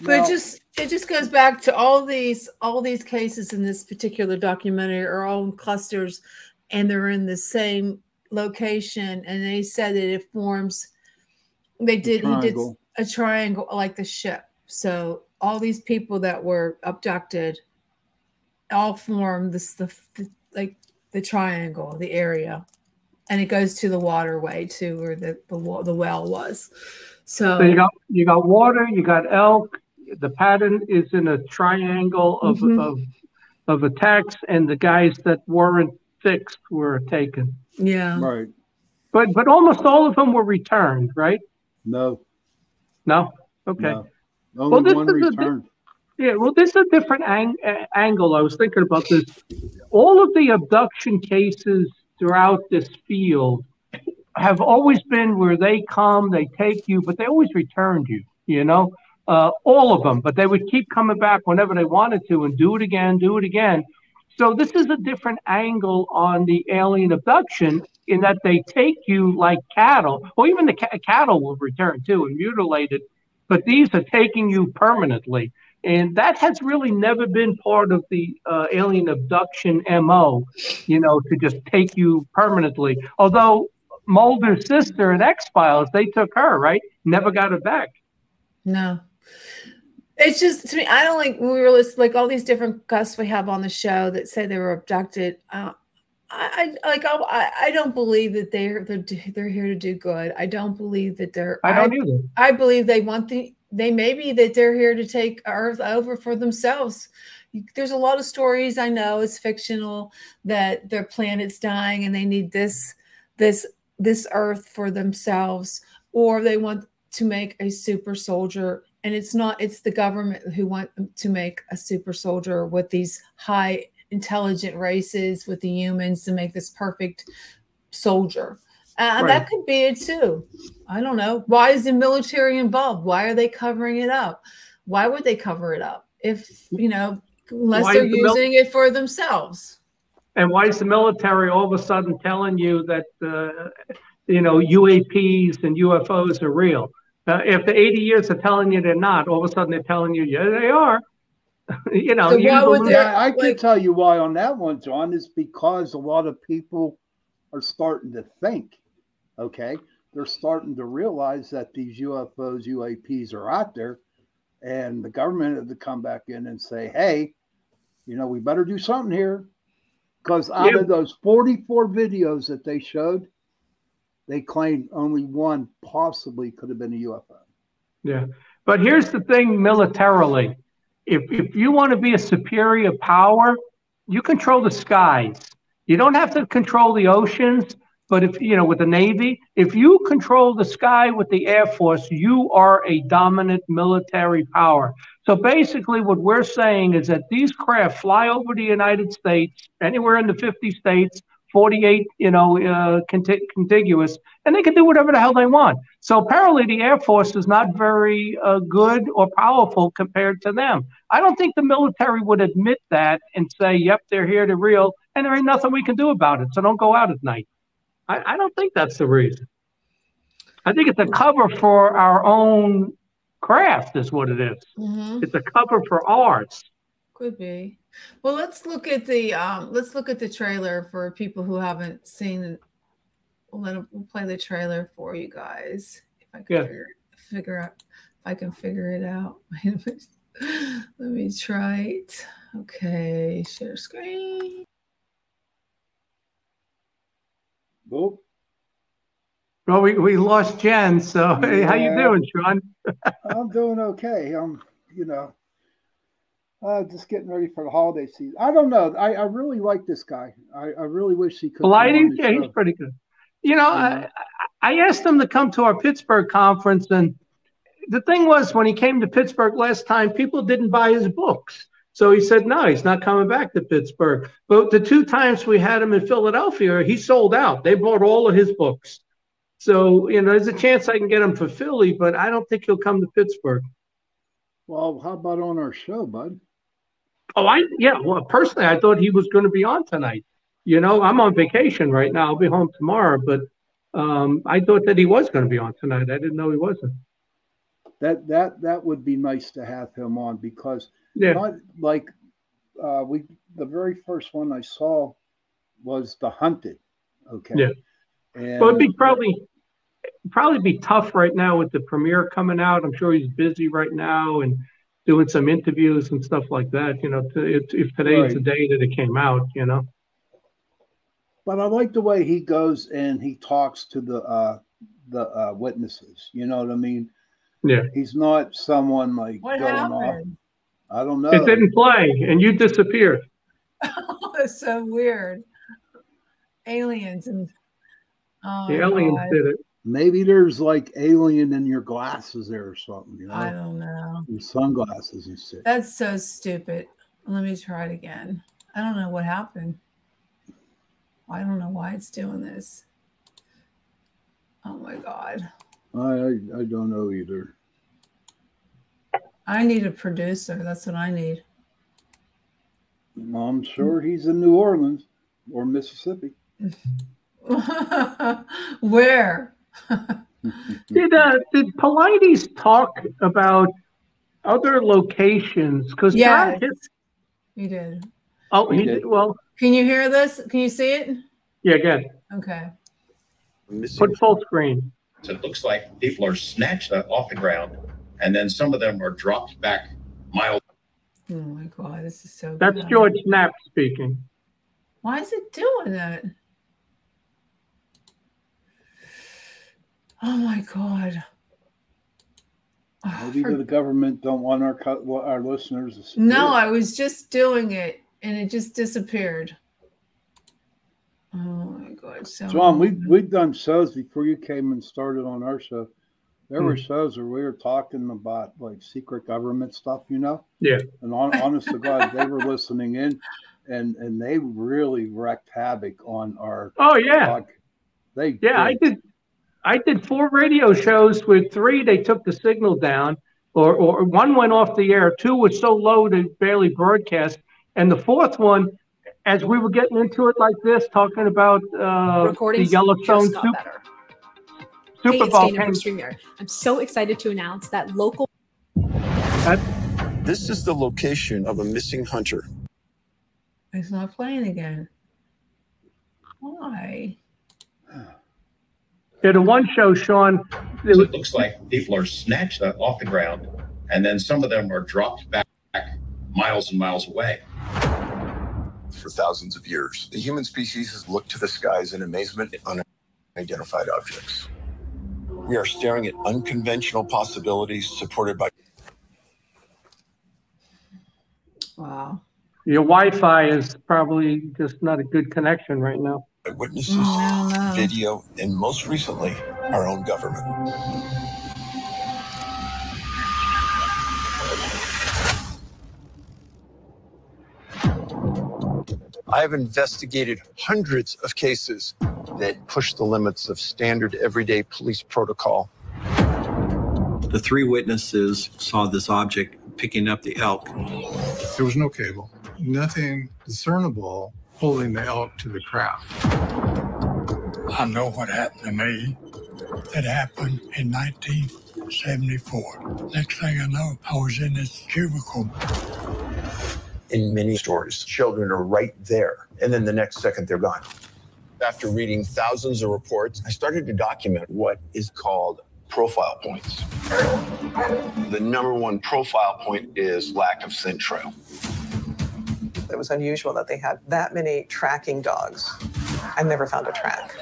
But Now- it just it just goes back to all these all these cases in this particular documentary are all in clusters and they're in the same location and they said that it forms they did he did a triangle like the ship. So all these people that were abducted all form this the, the like the triangle, the area. And it goes to the waterway too where the the, wa- the well was. So, So you got you got water, you got elk. The pattern is in a triangle of Mhm. of of attacks, and the guys that weren't fixed were taken. yeah. Right. But but almost all of them were returned, right? No. No. Okay. No. Only this one is a returned. Yeah, well, this is a different ang- a- angle. I was thinking about this. All of the abduction cases throughout this field have always been where they come, they take you, but they always returned you, you know, uh, all of them. But they would keep coming back whenever they wanted to and do it again, do it again. So this is a different angle on the alien abduction in that they take you like cattle, or even the ca- cattle will return too and mutilated, but these are taking you permanently. And that has really never been part of the uh, alien abduction MO, you know, to just take you permanently. Although Mulder's sister in X Files, they took her, right? Never got her back. No. It's just to me, I don't like we were listening, like all these different guests we have on the show that say they were abducted. Uh, I, I like I, I don't believe that they're they're they're here to do good. I don't believe that they're. I don't either. I believe they want the they may be that they're here to take Earth over for themselves. There's a lot of stories I know it's fictional that their planet's dying and they need this this this Earth for themselves, or they want to make a super soldier and it's not it's the government who want to make a super soldier with these high intelligent races with the humans to make this perfect soldier. Uh, right. that could be it too. I don't know. Why is the military involved? Why are they covering it up? Why would they cover it up if you know unless why they're the using mil- it for themselves? And why is the military all of a sudden telling you that uh, you know uaps and ufos are real uh, if the 80 years are telling you they're not, all of a sudden they're telling you, yeah, they are. you know, so you yeah, I can tell you why on that one, John, is because a lot of people are starting to think, okay, they're starting to realize that these UFOs, UAPs are out there, and the government had to come back in and say, hey, you know, we better do something here. Because out yeah. of those 44 videos that they showed, they claimed only one possibly could have been a UFO. Yeah. But here's the thing militarily if, if you want to be a superior power, you control the skies. You don't have to control the oceans, but if you know, with the Navy, if you control the sky with the Air Force, you are a dominant military power. So basically, what we're saying is that these craft fly over the United States, anywhere in the 50 states, 48, you know, uh, contiguous, and they can do whatever the hell they want. So apparently, the Air Force is not very uh, good or powerful compared to them. I don't think the military would admit that and say, "Yep, they're here to real," and there ain't nothing we can do about it. So don't go out at night. I, I don't think that's the reason. I think it's a cover for our own craft, is what it is. Mm-hmm. It's a cover for ours. Could be. Well, let's look at the um, let's look at the trailer for people who haven't seen. We'll let we'll play the trailer for you guys if I can yeah. figure, figure out if I can figure it out. let me try it. Okay, share screen. Oh. Well, we, we lost Jen. So hey, yeah. how you doing, Sean? I'm doing okay. I'm, you know, uh, just getting ready for the holiday season. I don't know. I, I really like this guy. I, I really wish he could. Lighting, yeah, he's pretty good. You know, I, I asked him to come to our Pittsburgh conference, and the thing was, when he came to Pittsburgh last time, people didn't buy his books. So he said, no, he's not coming back to Pittsburgh. But the two times we had him in Philadelphia, he sold out. They bought all of his books. So, you know, there's a chance I can get him for Philly, but I don't think he'll come to Pittsburgh. Well, how about on our show, bud? Oh, I yeah. Well, personally, I thought he was going to be on tonight. You know, I'm on vacation right now. I'll be home tomorrow, but um, I thought that he was going to be on tonight. I didn't know he wasn't. That that that would be nice to have him on because yeah, not like uh, we the very first one I saw was the Hunted. Okay. Yeah. And, well, it'd be probably probably be tough right now with the premiere coming out. I'm sure he's busy right now and doing some interviews and stuff like that. You know, to, if, if today's right. the day that it came out, you know. But I like the way he goes and he talks to the uh, the uh, witnesses. You know what I mean? Yeah. He's not someone like what going happened? off. I don't know. It didn't play, and you disappeared. oh, that's so weird. Aliens and oh the aliens God. did it. Maybe there's like alien in your glasses there or something. You know? I don't know. Your sunglasses and shit. That's so stupid. Let me try it again. I don't know what happened. I don't know why it's doing this. Oh my god. I I, I don't know either. I need a producer. That's what I need. I'm sure he's in New Orleans or Mississippi. Where? did uh, did Paulides talk about other locations, because Yeah, you did. oh, he He did, did. well, Can you hear this? Can you see it? yeah, good. Okay. Put full screen. So it looks like people are snatched off the ground, and then some of them are dropped back miles. Oh my god, this is so. That's good. George Knapp speaking. Why is it doing that? Oh my god. Maybe for- the government don't want our our listeners to see No. I was just doing it and it just disappeared. Oh my god. So John, we we've done shows before you came and started on our show. There were Hmm. shows where we were talking about like secret government stuff, you know. Yeah. And on, honest to God, they were listening in, and and they really wreaked havoc on our Oh, yeah. pod. They Yeah, I did. I did four radio shows with three. They took the signal down, or or one went off the air. Two was so low they barely broadcast, and the fourth one, as we were getting into it like this, talking about uh, the Yellowstone just got Super. Hey, Super it's Bowl. Dana from came- I'm so excited to announce that local This is the location of a missing hunter. it's not playing again. Why? Yeah, the one show, Sean, it So it looks like people are snatched uh, off the ground, and then some of them are dropped back miles and miles away. For thousands of years, the human species has looked to the skies in amazement at unidentified objects. We are staring at unconventional possibilities supported by Wow. your Wi-Fi is probably just not a good connection right now. Witnesses, Oh, no, no. video, and most recently, our own government. I have investigated hundreds of cases that push the limits of standard everyday police protocol. The three witnesses saw this object picking up the elk. There was no cable, nothing discernible holding the elk to the craft. I know what happened to me. It happened in 1974. Next thing I know, I was in this cubicle. In many stories, children are right there, and then the next second they're gone. After reading thousands of reports, I started to document what is called profile points. The number one profile point is lack of scent trail. It was unusual that they had that many tracking dogs. I never found a track.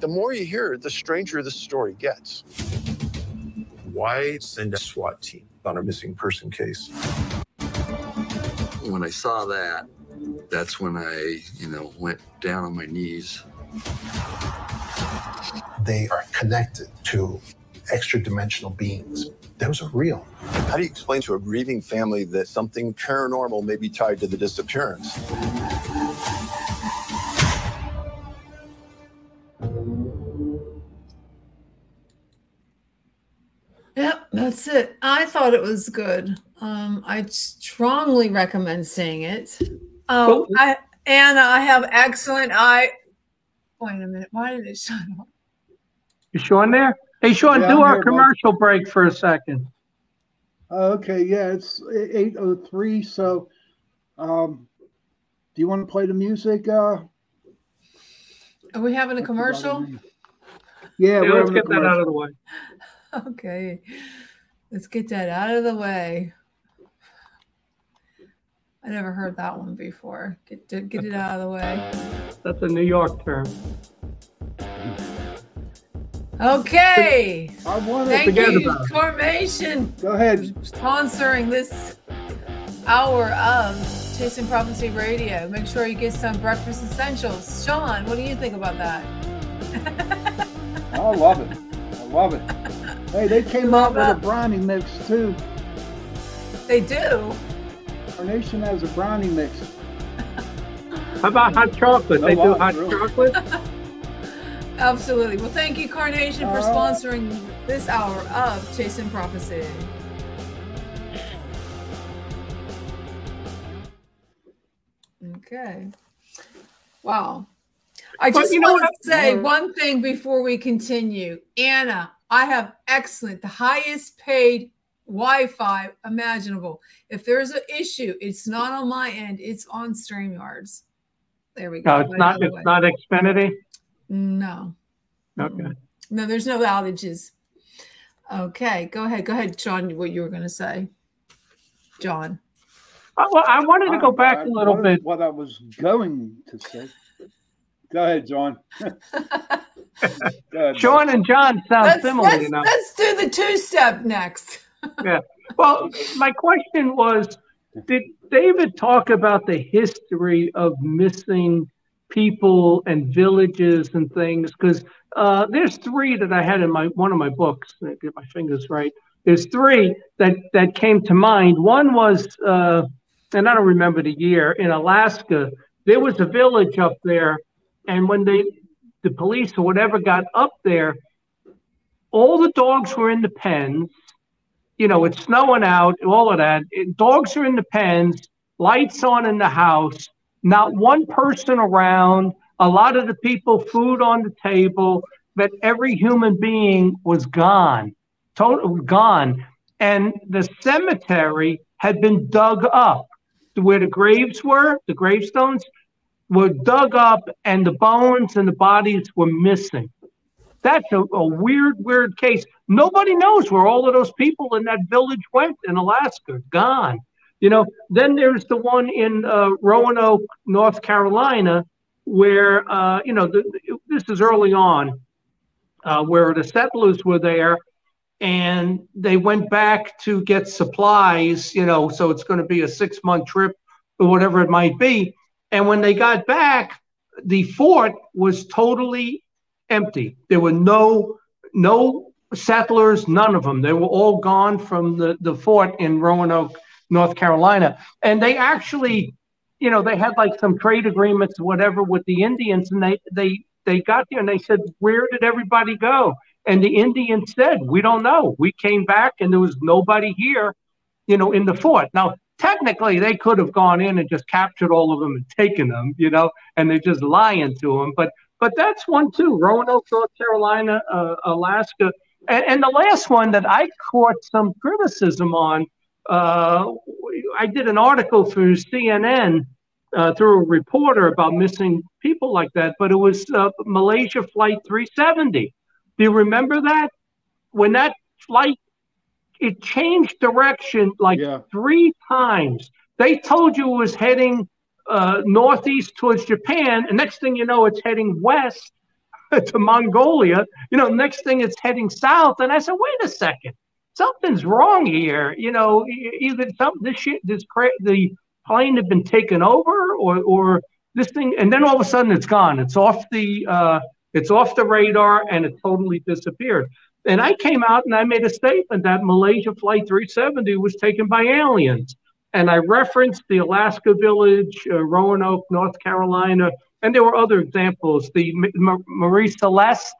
The more you hear, the stranger the story gets. Why send a SWAT team on a missing person case? when I saw that, that's when I, you know, went down on my knees. They are connected to extra dimensional beings. Those are real. How do you explain to a grieving family that something paranormal may be tied to the disappearance? Yep, that's it. I thought it was good. Um, I strongly recommend seeing it. Oh, I Anna, I have excellent eye. Wait a minute. Why did it shut off? You Sean there? Hey, Sean, Yeah, do I'm our here, bud. commercial break for a second. Uh, okay, yeah, it's eight oh three. So, um, do you want to play the music? Uh, Are we having a commercial? Yeah, Yeah, we're let's get that out of the way. Okay, let's get that out of the way. I never heard that one before. Get get it out of the way. That's a New York term. Okay. I want to Thank Forget you, about it. Carnation, go ahead. sponsoring this hour of Chasing Prophecy Radio. Make sure you get some breakfast essentials. Sean, what do you think about that? I love it. I love it. Hey, they came out with a brownie mix too. They do. Carnation has a brownie mix. How about hot chocolate? No they do hot really. chocolate? Absolutely. Well, thank you, Carnation, for sponsoring this hour of Chasing Prophecy. Okay. Wow. I just you know want what? to say one thing before we continue. Anna, I have excellent, the highest paid Wi-Fi imaginable. If there's an issue, it's not on my end; it's on Streamyards. There we go. No, it's By not, it's way. not Xfinity? No, Okay. no, there's no outages. Okay, go ahead. Go ahead, John. What you were going to say, John? I, well, I wanted to go back I- a little bit. What I was going to say. Go ahead, John. Go ahead, Sean and John sound Let's, similar, let's, you know. let's do the two-step next. Yeah. Well, my question was Did David talk about the history of missing people and villages and things? Because uh, there's three that I had in my one of my books. Get my fingers right. There's three that that came to mind. One was, uh, and I don't remember the year in Alaska. There was a village up there, and when they, the police or whatever, got up there, all the dogs were in the pens you know, it's snowing out, all of that. Dogs are in the pens, lights on in the house, not one person around, a lot of the people, food on the table, but every human being was gone, total gone. And the cemetery had been dug up. Where the graves were, the gravestones were dug up, and the bones and the bodies were missing. That's a, a weird, weird case. Nobody knows where all of those people in that village went in Alaska. Gone. You know. Then there's the one in uh, Roanoke, North Carolina, where uh, you know the, this is early on, uh, where the settlers were there, and they went back to get supplies. You know, so it's going to be a six month trip or whatever it might be. And when they got back, the fort was totally empty. There were no no settlers, none of them. They were all gone from the, the fort in Roanoke, North Carolina. And they actually, you know, they had like some trade agreements, whatever, with the Indians, and they they they got there and they said, Where did everybody go? And the Indians said, We don't know. We came back and there was nobody here, you know, in the fort. Now, technically, they could have gone in and just captured all of them and taken them, you know, and they're just lying to them. But but that's one too. Roanoke, North Carolina, uh, Alaska, and, and the last one that I caught some criticism on. Uh, I did an article through CNN uh, through a reporter about missing people like that, but it was uh, Malaysia Flight 370. Do you remember that? When that flight it changed direction like three times. They told you it was heading uh, northeast towards Japan, and next thing you know, it's heading west to Mongolia. You know, next thing it's heading south. And I said, wait a second, something's wrong here. You know, either some this shit, this cra- the plane had been taken over, or or this thing, and then all of a sudden it's gone. It's off the uh, it's off the radar, and it totally disappeared. And I came out and I made a statement that Malaysia Flight 370 was taken by aliens. And I referenced the Alaska Village, uh, Roanoke, North Carolina, and there were other examples. The M- Marie Celeste,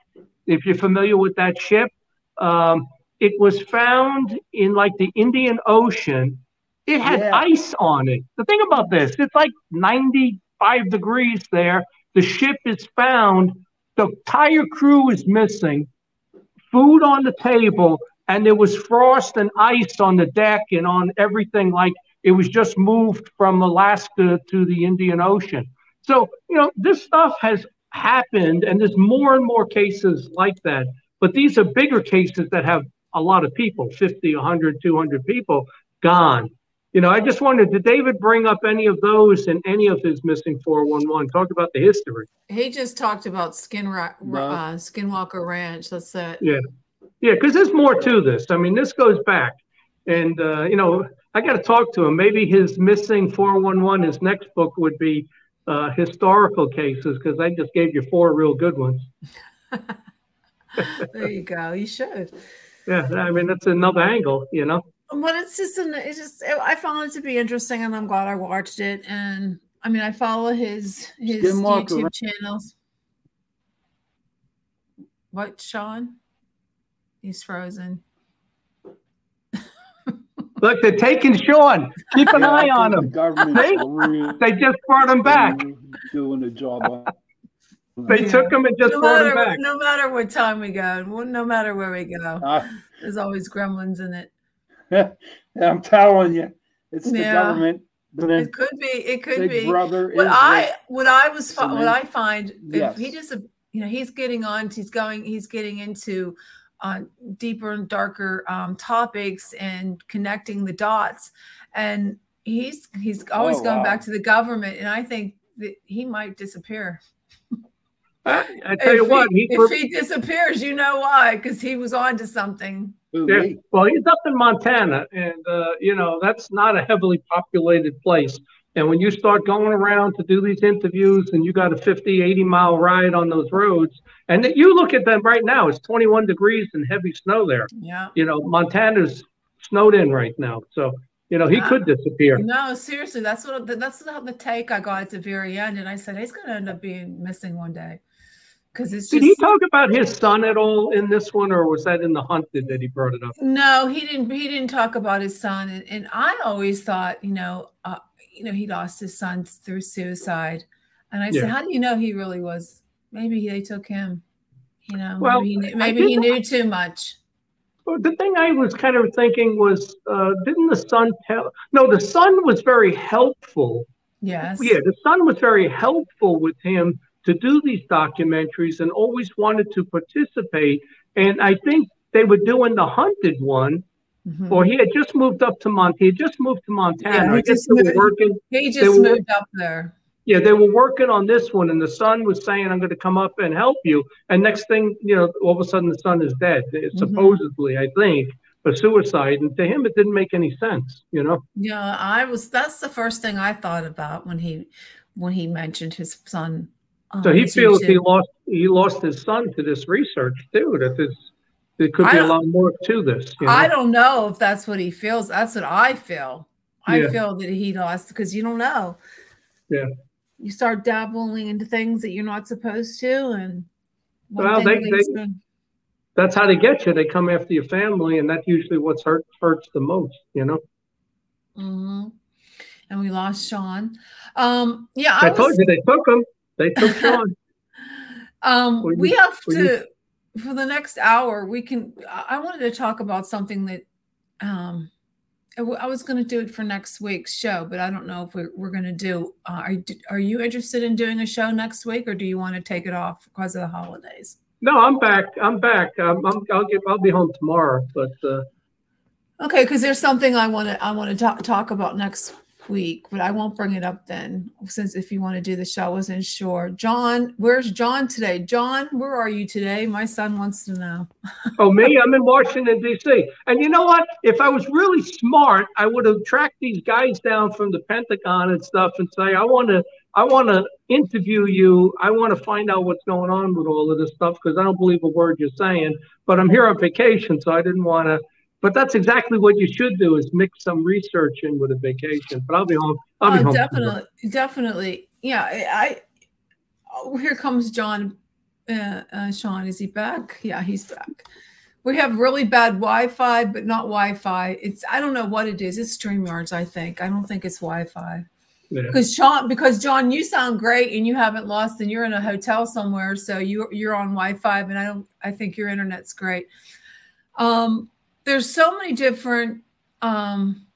if you're familiar with that ship, um, it was found in like the Indian Ocean. It had Yeah. ice on it. The thing about this, it's like 95 degrees there. The ship is found. The entire crew is missing food on the table and there was frost and ice on the deck and on everything like it was just moved from Alaska to the Indian Ocean. So, you know, this stuff has happened and there's more and more cases like that. But these are bigger cases that have a lot of people 50, 100, 200 people gone. You know, I just wondered did David bring up any of those in any of his missing 411? Talk about the history. He just talked about Skin Ra- No. uh, Skinwalker Ranch. That's it. Yeah, yeah, because there's more to this. I mean, this goes back, and uh, you know, I got to talk to him. Maybe his missing 411, his next book would be uh, historical cases, because I just gave you four real good ones. There you go. You should. Yeah, I mean, that's another angle, you know. But it's just an it's just I found it to be interesting and I'm glad I watched it. And I mean I follow his his Skinwalker YouTube Ranch. channels. What, Sean? He's frozen. Look, they're taking Sean. Keep an Yeah, eye on think him. The government's They just brought him back. doing a job They took him and just no brought matter, him back. No matter what time we go, no matter where we go, Ah. there's always gremlins in it. I'm telling you, it's the Yeah. government. It could be. It could be. Brother What I what I was fi- what. I find if he Yes. just you know he's getting on he's going he's getting into uh, deeper and darker um, topics and connecting the dots and he's he's always Oh, going wow. back to the government and I think that he might disappear. I, I tell you if what, he, he, if he disappears, you know why? Because he was on to something. Yeah. Well, he's up in Montana, and uh, you know that's not a heavily populated place. And when you start going around to do these interviews, and you got a 50, 80 mile ride on those roads, and that you look at them right now, it's 21 degrees and heavy snow there. Yeah. You know, Montana's snowed in right now, so you know he Yeah. could disappear. No, seriously, that's what that's the, the take I got at the very end, and I said he's going to end up being missing one day because it's Did just he talk about his son at all in this one, or was that in the hunted that he brought it up? no, he didn't. He didn't talk about his son, and, and I always thought, you know, uh, you know, he lost his son through suicide, and I Yeah. said, how do you know he really was? Maybe they took him. You know, Well, maybe, he, knew- maybe he knew too much. The thing I was kind of thinking was, uh, didn't the son tell? No, the son was very helpful. Yes. Yeah, the son was very helpful with him to do these documentaries and always wanted to participate. And I think they were doing the hunted one, Mhm. or he had just moved up to Mont. He had just moved to Montana. Yeah, I he guess just they were moved- working. He just moved up there. Yeah, they were working on this one, and the son was saying, "I'm going to come up and help you." And next thing, you know, all of a sudden, the son is dead. Mm-hmm. Supposedly, I think, for suicide. And to him, it didn't make any sense. You know. Yeah, I was. That's the first thing I thought about when he when he mentioned his son. On So he feels he lost he lost his son to this research too. That this there could be a lot more to this. You know? I don't know if that's what he feels. That's what I feel. I Yeah. feel that he lost because you don't know. Yeah. You start dabbling into things that you're not supposed to, and Well, they- they- to- That's how they get you. They come after your family, and that's usually what's hurt hurts the most. You know. Mhm. And we lost Sean. Um, yeah, I, I, told you they took him. They took Sean. um, Well, we have well, you- to for the next hour. We can. I I wanted to talk about something that um, I w- I was going to do it for next week's show, but I don't know if we're, we're going to do. Uh, are you- are you interested in doing a show next week, or do you want to take it off because of the holidays? No, I'm back. I'm back. I'm, I'm, I'll get. I'll be home tomorrow. But uh, Okay, because there's something I want to I want to talk talk about next week, but I won't bring it up then. Since if you want to do the show, I wasn't sure. John, where's John today? John, where are you today? My son wants to know. oh me, I'm in Washington D.C. And you know what? If I was really smart, I would have tracked these guys down from the Pentagon and stuff, and say, I want to. I want to interview you. I want to find out what's going on with all of this stuff because I don't believe a word you're saying. But I'm here on vacation, so I didn't want to. But that's exactly what you should do: is mix some research in with a vacation. But I'll be home. I'll be oh, home. definitely, definitely. Yeah, I. Oh, here comes John. Uh, uh, Sean, is he back? Yeah, he's back. We have really bad Wi-Fi, but not Wi-Fi. It's I don't know what it is. It's Streamyards, I think. I don't think it's Wi-Fi. Yeah. Because Sean, because John, you sound great and you haven't lost, and you're in a hotel somewhere, so you you're on Wi-Fi, and I don't. I think your internet's great. Um, there's so many different um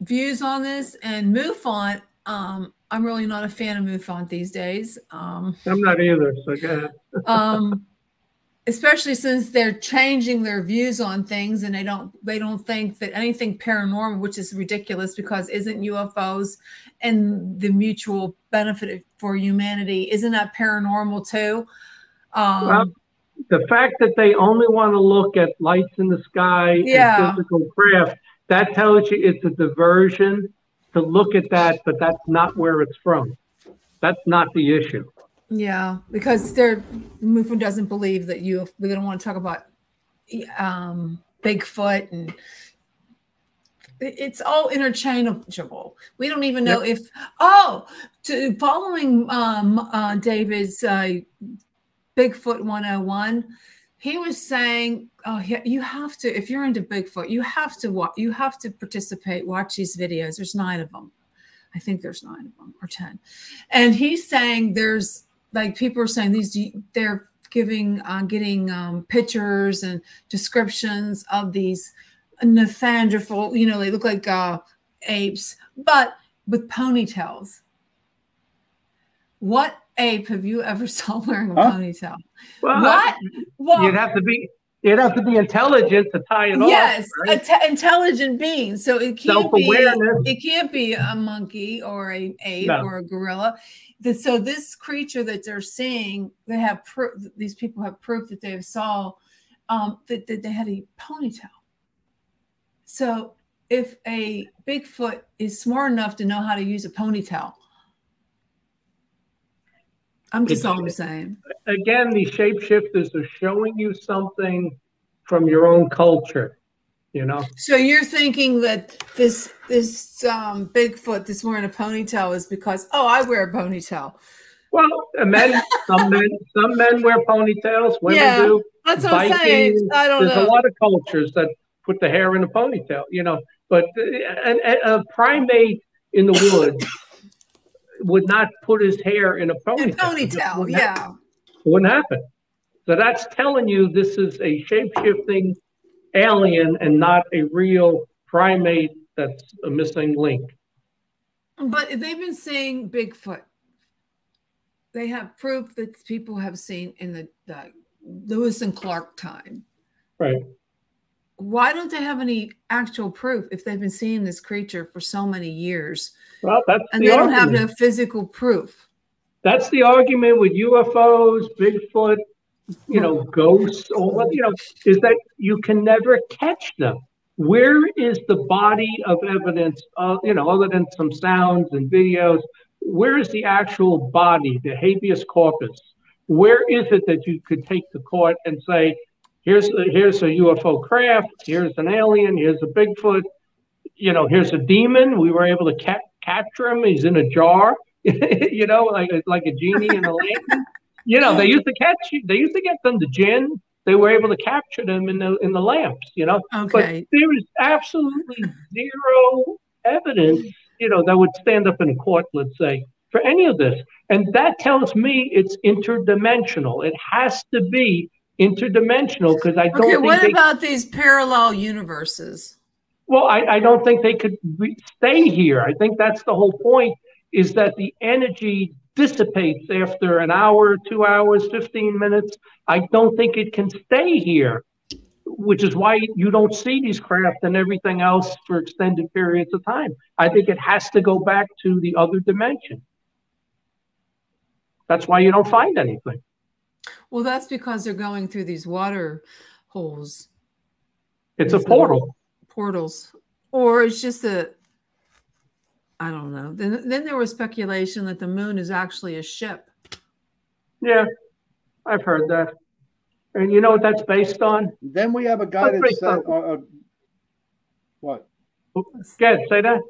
views on this, and MUFON. Um, I'm really not a fan of MUFON these days. Um, I'm not either. So go ahead. um especially since they're changing their views on things and they don't they don't think that anything paranormal which is ridiculous because isn't ufos and the mutual benefit for humanity isn't that paranormal too um Well, the fact that they only want to look at lights in the sky Yeah. and physical craft, that tells you it's a diversion to look at that, but that's not where it's from. That's not the issue. yeah because they're MUFON doesn't believe that you they don't want to talk about um bigfoot and it's all interchangeable. We don't even know if oh, to following um uh David's uh Bigfoot 101, he was saying, oh, you have to if you're into Bigfoot, you have to watch you have to participate, watch these videos. There's 9 of them. I think there's 9 of them or 10. And he's saying there's like people are saying these they're giving uh, getting um, pictures and descriptions of these Neanderthal, you know, they look like uh, apes, but with ponytails. What ape have you ever saw wearing a Huh? ponytail? Well, what? Well, You'd have to be you'd have to be intelligent to tie it yes, off. right? a te- intelligent being. So it can't be it can't be a monkey or a ape No. or a gorilla. The- so this creature that they're seeing, they have proof. These people have proof that they have saw um, that, that they had a ponytail. So if a Bigfoot is smart enough to know how to use a ponytail, I'm just all I'm saying. Again, these shapeshifters are showing you something from your own culture. You know, So you're thinking that this this um, Bigfoot that's wearing a ponytail is because oh I wear a ponytail. well, men, some men, some men wear ponytails. Women Yeah, do. that's what I'm saying. I don't There's know. a lot of cultures that put the hair in a ponytail. You know, but uh, a a primate in the woods would not put his hair in a ponytail. Ponytail, wouldn't yeah. happen. wouldn't happen. So that's telling you this is a shape shifting alien and not a real primate that's a missing link. But they've been saying Bigfoot. They have proof that people have seen in the, the Lewis and Clark time. Right. Why don't they have any actual proof if they've been seeing this creature for so many years Well, that's and the they don't have argument. no physical proof? That's the argument with UFOs, Bigfoot, you know, ghosts, or what, you know, is that you can never catch them. Where is the body of evidence, uh, you know, other than some sounds and videos? Where is the actual body, the habeas corpus? Where is it that you could take to court and say, here's a, here's a UFO craft, here's an alien, here's a Bigfoot, you know, here's a demon. We were able to ca- capture him. He's in a jar, you know, like a, like a genie in a lamp. You know, they used to catch. They used to get them to gin. They were able to capture them in the in the lamps. You know, Okay. but there is absolutely zero evidence. You know, that would stand up in a court, let's say, for any of this, and that tells me it's interdimensional. It has to be interdimensional because I don't Okay, think what about these parallel universes? Well, I, I don't think they could re- stay here. I think that's the whole point is that the energy dissipates after an hour, two hours, 15 minutes. I don't think it can stay here, which is why you don't see these craft and everything else for extended periods of time. I think it has to go back to the other dimension. That's why you don't find anything. Well, that's because they're going through these water holes, It's a portal. Portals, or it's just a. I don't know. Then, then there was speculation that the moon is actually a ship. Yeah, I've heard that. And you know what that's based on? Then we have a guy That's that said, uh, uh, what? Good, say that.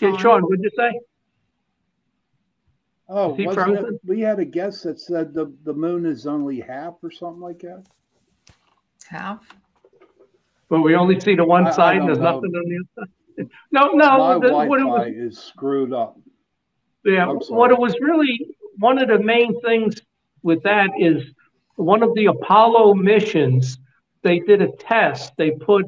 Yeah, Sean, what'd you say? Oh, he it- frozen? we had a guest that said the, the moon is only half or something like that. Half. But we only see the one I- I side, don't there's know. nothing on the other side. No, no, My the- what it Wi-Fi was, is screwed up. yeah, what it was really, one of the main things with that is one of the Apollo missions, they did a test. They put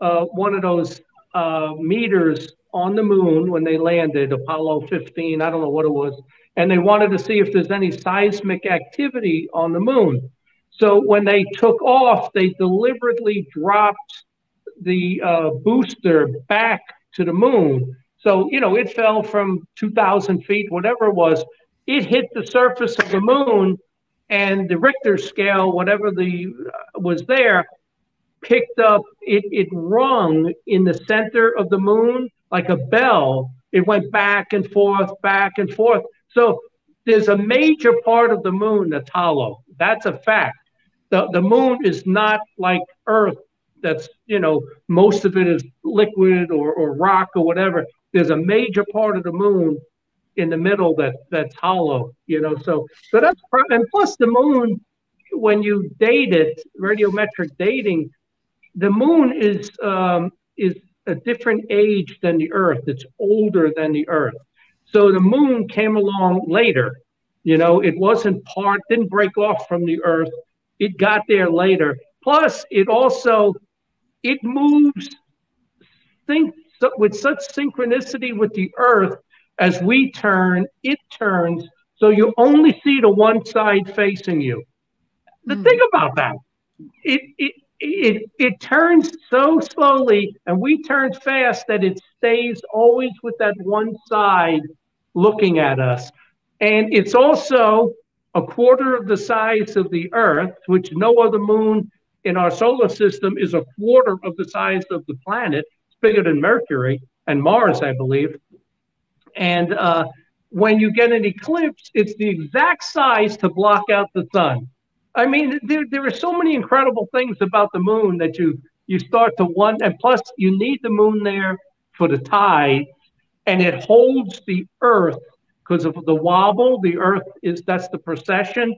uh, one of those uh, meters on the moon when they landed, Apollo 15, I don't know what it was, and they wanted to see if there's any seismic activity on the moon. So when they took off, they deliberately dropped the uh, booster back to the moon. So, you know, it fell from 2,000 feet, whatever it was. It hit the surface of the moon, and the Richter scale, whatever the uh, was there, picked up. It it rung in the center of the moon like a bell. It went back and forth, back and forth. So there's a major part of the moon that's hollow. That's a fact. The the moon is not like Earth. That's you know most of it is liquid or, or rock or whatever. There's a major part of the moon in the middle that that's hollow. You know, so so that's and plus the moon when you date it, radiometric dating, the moon is um, is a different age than the Earth. It's older than the Earth. So the moon came along later. You know, it wasn't part, didn't break off from the Earth. It got there later. Plus, it also it moves sync with such synchronicity with the Earth. As we turn, it turns, so you only see the one side facing you. The Hmm. thing about that, it it it it turns so slowly, and we turn fast that it stays always with that one side looking at us. And it's also a quarter of the size of the Earth, which no other moon in our solar system is a quarter of the size of the planet. It's bigger than Mercury and Mars, I believe. And uh, when you get an eclipse, it's the exact size to block out the sun. I mean, there, there are so many incredible things about the moon that you you start to wonder. And plus, you need the moon there for the tide, and it holds the Earth because of the wobble. The Earth is that's the precession.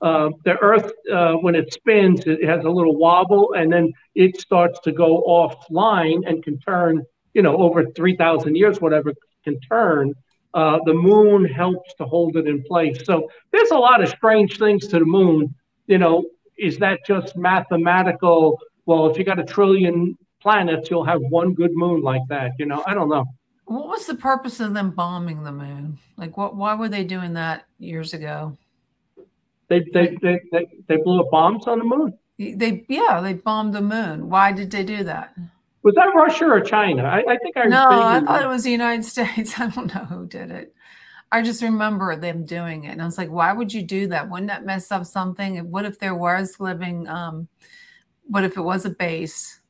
Uh, the Earth, uh, when it spins, it has a little wobble, and then it starts to go offline and can turn. You know, over three thousand years, whatever can turn. Uh, the moon helps to hold it in place. So there's a lot of strange things to the moon. You know, is that just mathematical? Well, if you got a trillion planets, you'll have one good moon like that. You know, I don't know. What was the purpose of them bombing the moon? Like, what? Why were they doing that years ago? They they they they, they blew up bombs on the moon. They yeah, they bombed the moon. Why did they do that? Was that Russia or China? I, I think I No, I thought it was the United States. I don't know who did it. I just remember them doing it, and I was like, "Why would you do that? Wouldn't that mess up something? And What if there was living? Um, what if it was a base?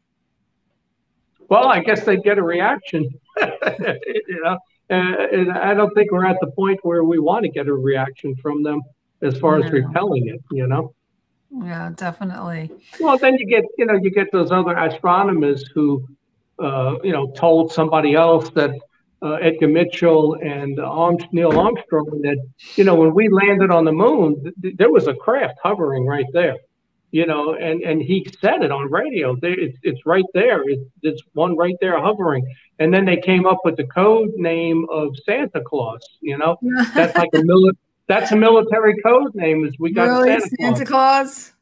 Well, I guess they'd get a reaction. you know, and, and I don't think we're at the point where we want to get a reaction from them as far as No. repelling it. You know. Yeah, definitely. Well, then you get, you know, you get those other astronomers who, uh, you know, told somebody else that uh, Edgar Mitchell and Neil Armstrong that, you know, when we landed on the moon, th- there was a craft hovering right there, you know, and and he said it on radio. There, it's it's right there. It's, it's one right there hovering. And then they came up with the code name of Santa Claus. You know, that's like a mili- That's a military code name. Is we got really, Santa Claus. Santa Claus?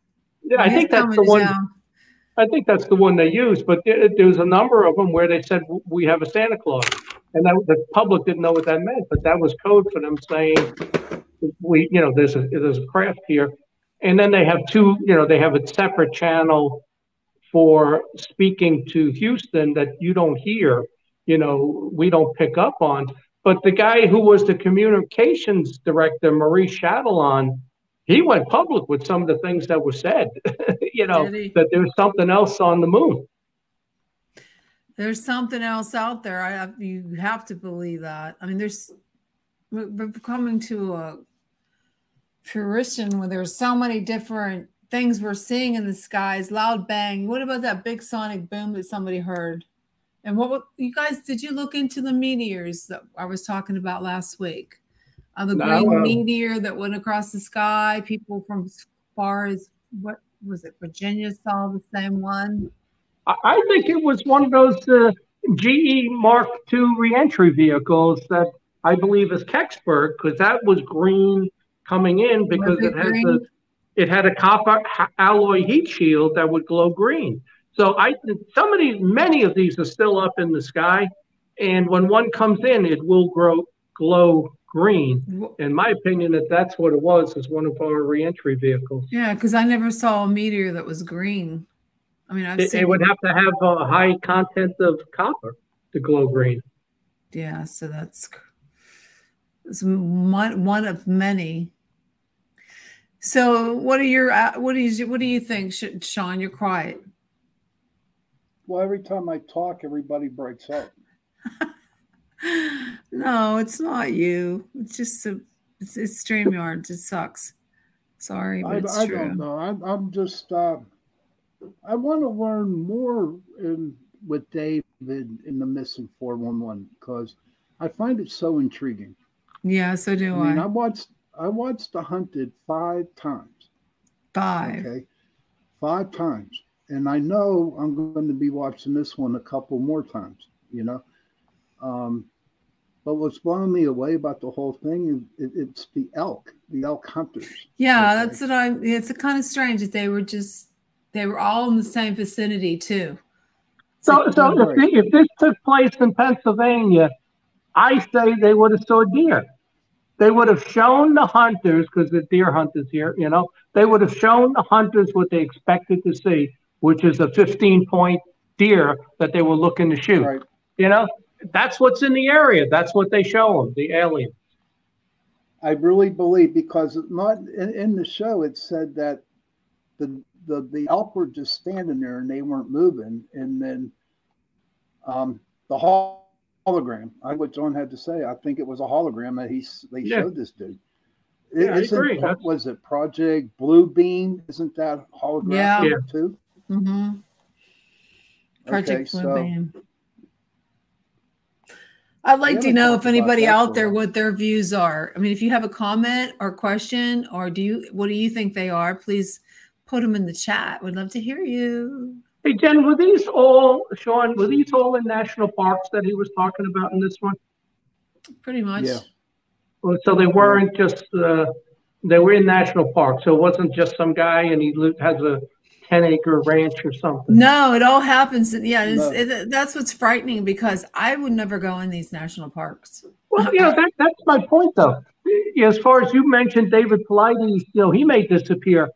Yeah, I He's think that's the one. town. I think that's the one they used, but there, there was a number of them where they said we have a Santa Claus, and that, the public didn't know what that meant, but that was code for them saying we, you know, there's a there's a craft here, and then they have two, you know, they have a separate channel for speaking to Houston that you don't hear, you know, we don't pick up on. But the guy who was the communications director, Marie Chatelain, he went public with some of the things that were said, you know, that there's something else on the moon. There's something else out there. I have, you have to believe that. I mean, there's we're we're coming to a fruition where there's so many different things we're seeing in the skies. Loud bang. What about that big sonic boom that somebody heard? And what you guys did you look into the meteors that I was talking about last week? Uh, the No, green uh, meteor that went across the sky. People from as far as what was it? Virginia saw the same one. I, I think it was one of those uh, GE Mark II reentry vehicles that I believe is Kecksburg because that was green coming in because it it, had green? the it had a copper alloy heat shield that would glow green. So I some of these many of these are still up in the sky, and when one comes in, it will grow glow green. In my opinion, that that's what it was is one of our reentry vehicles. Yeah, because I never saw a meteor that was green. I mean, I've It, it would have to have a high content of copper to glow green. Yeah, so that's it's one one of many. So, what are your uh, what do you what do you think, Sean? You're quiet. Well, every time I talk, everybody breaks up. No, it's not you. It's just a, it's, it's Streamyard. It sucks. Sorry, but I, it's I true. don't know. I'm, I'm just, uh, I want to learn more in, with David in the missing 411 because I find it so intriguing. Yeah, so do I mean, I. I watched, I watched The Hunted five times. Five. Okay. Five times. And I know I'm going to be watching this one a couple more times, you know? Um, but what's blowing me away about the whole thing is it, it's the elk, the elk hunters. Yeah, that's what I. It's a kind of strange that they were just they were all in the same vicinity too. So, so if, the- if this took place in Pennsylvania, I say they would have saw deer. They would have shown the hunters, because the deer hunters here, you know, they would have shown the hunters what they expected to see, which is a 15 point deer that they were looking to shoot. Right. You know, that's what's in the area. That's what they show them, the alien. I really believe because not in, in the show it said that the the the elk were just standing there and they weren't moving, and then um, the hol- hologram. I what John had to say. I think it was a hologram that he they Yeah. showed this dude. Yeah, Isn't- agree. That's- Was it Project Blue Beam? Isn't that holographic Yeah. Yeah. too? Mm-hmm. Project Okay, Blue so- Beam. I'd like to know if anybody out there what their views are. I mean, if you have a comment or question, or do you what do you think they are? Please put them in the chat. We'd love to hear you. Hey, Jen, were these all, Sean, were these all in national parks that he was talking about in this one? Pretty much. Yeah. Well, So they weren't just, uh, they were in national parks, so it wasn't just some guy and he li- has a ten acre ranch or something. No, it all happens. Yeah, it's, No. it, that's what's frightening because I would never go in these national parks. Well, you know, that, that's my point though. As far as you mentioned, David Paulides, you know, he may disappear.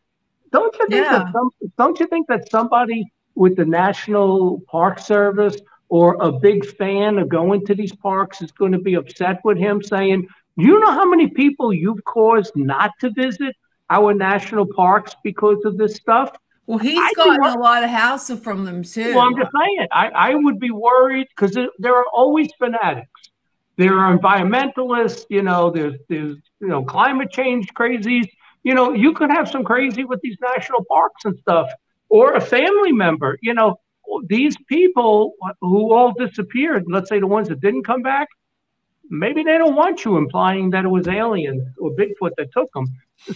Don't you think Yeah. that some, don't you think that somebody with the National Park Service or a big fan of going to these parks is going to be upset with him saying, you know how many people you've caused not to visit our national parks because of this stuff? Well, he's I gotten a lot of hassle from them too. Well, I'm just saying, I, I would be worried because there, there are always fanatics. There are environmentalists, you know, there's, there's, you know, climate change crazies. You know, you could have some crazy with these national parks and stuff, or a family member, you know, these people who all disappeared, let's say the ones that didn't come back, maybe they don't want you implying that it was aliens or Bigfoot that took them.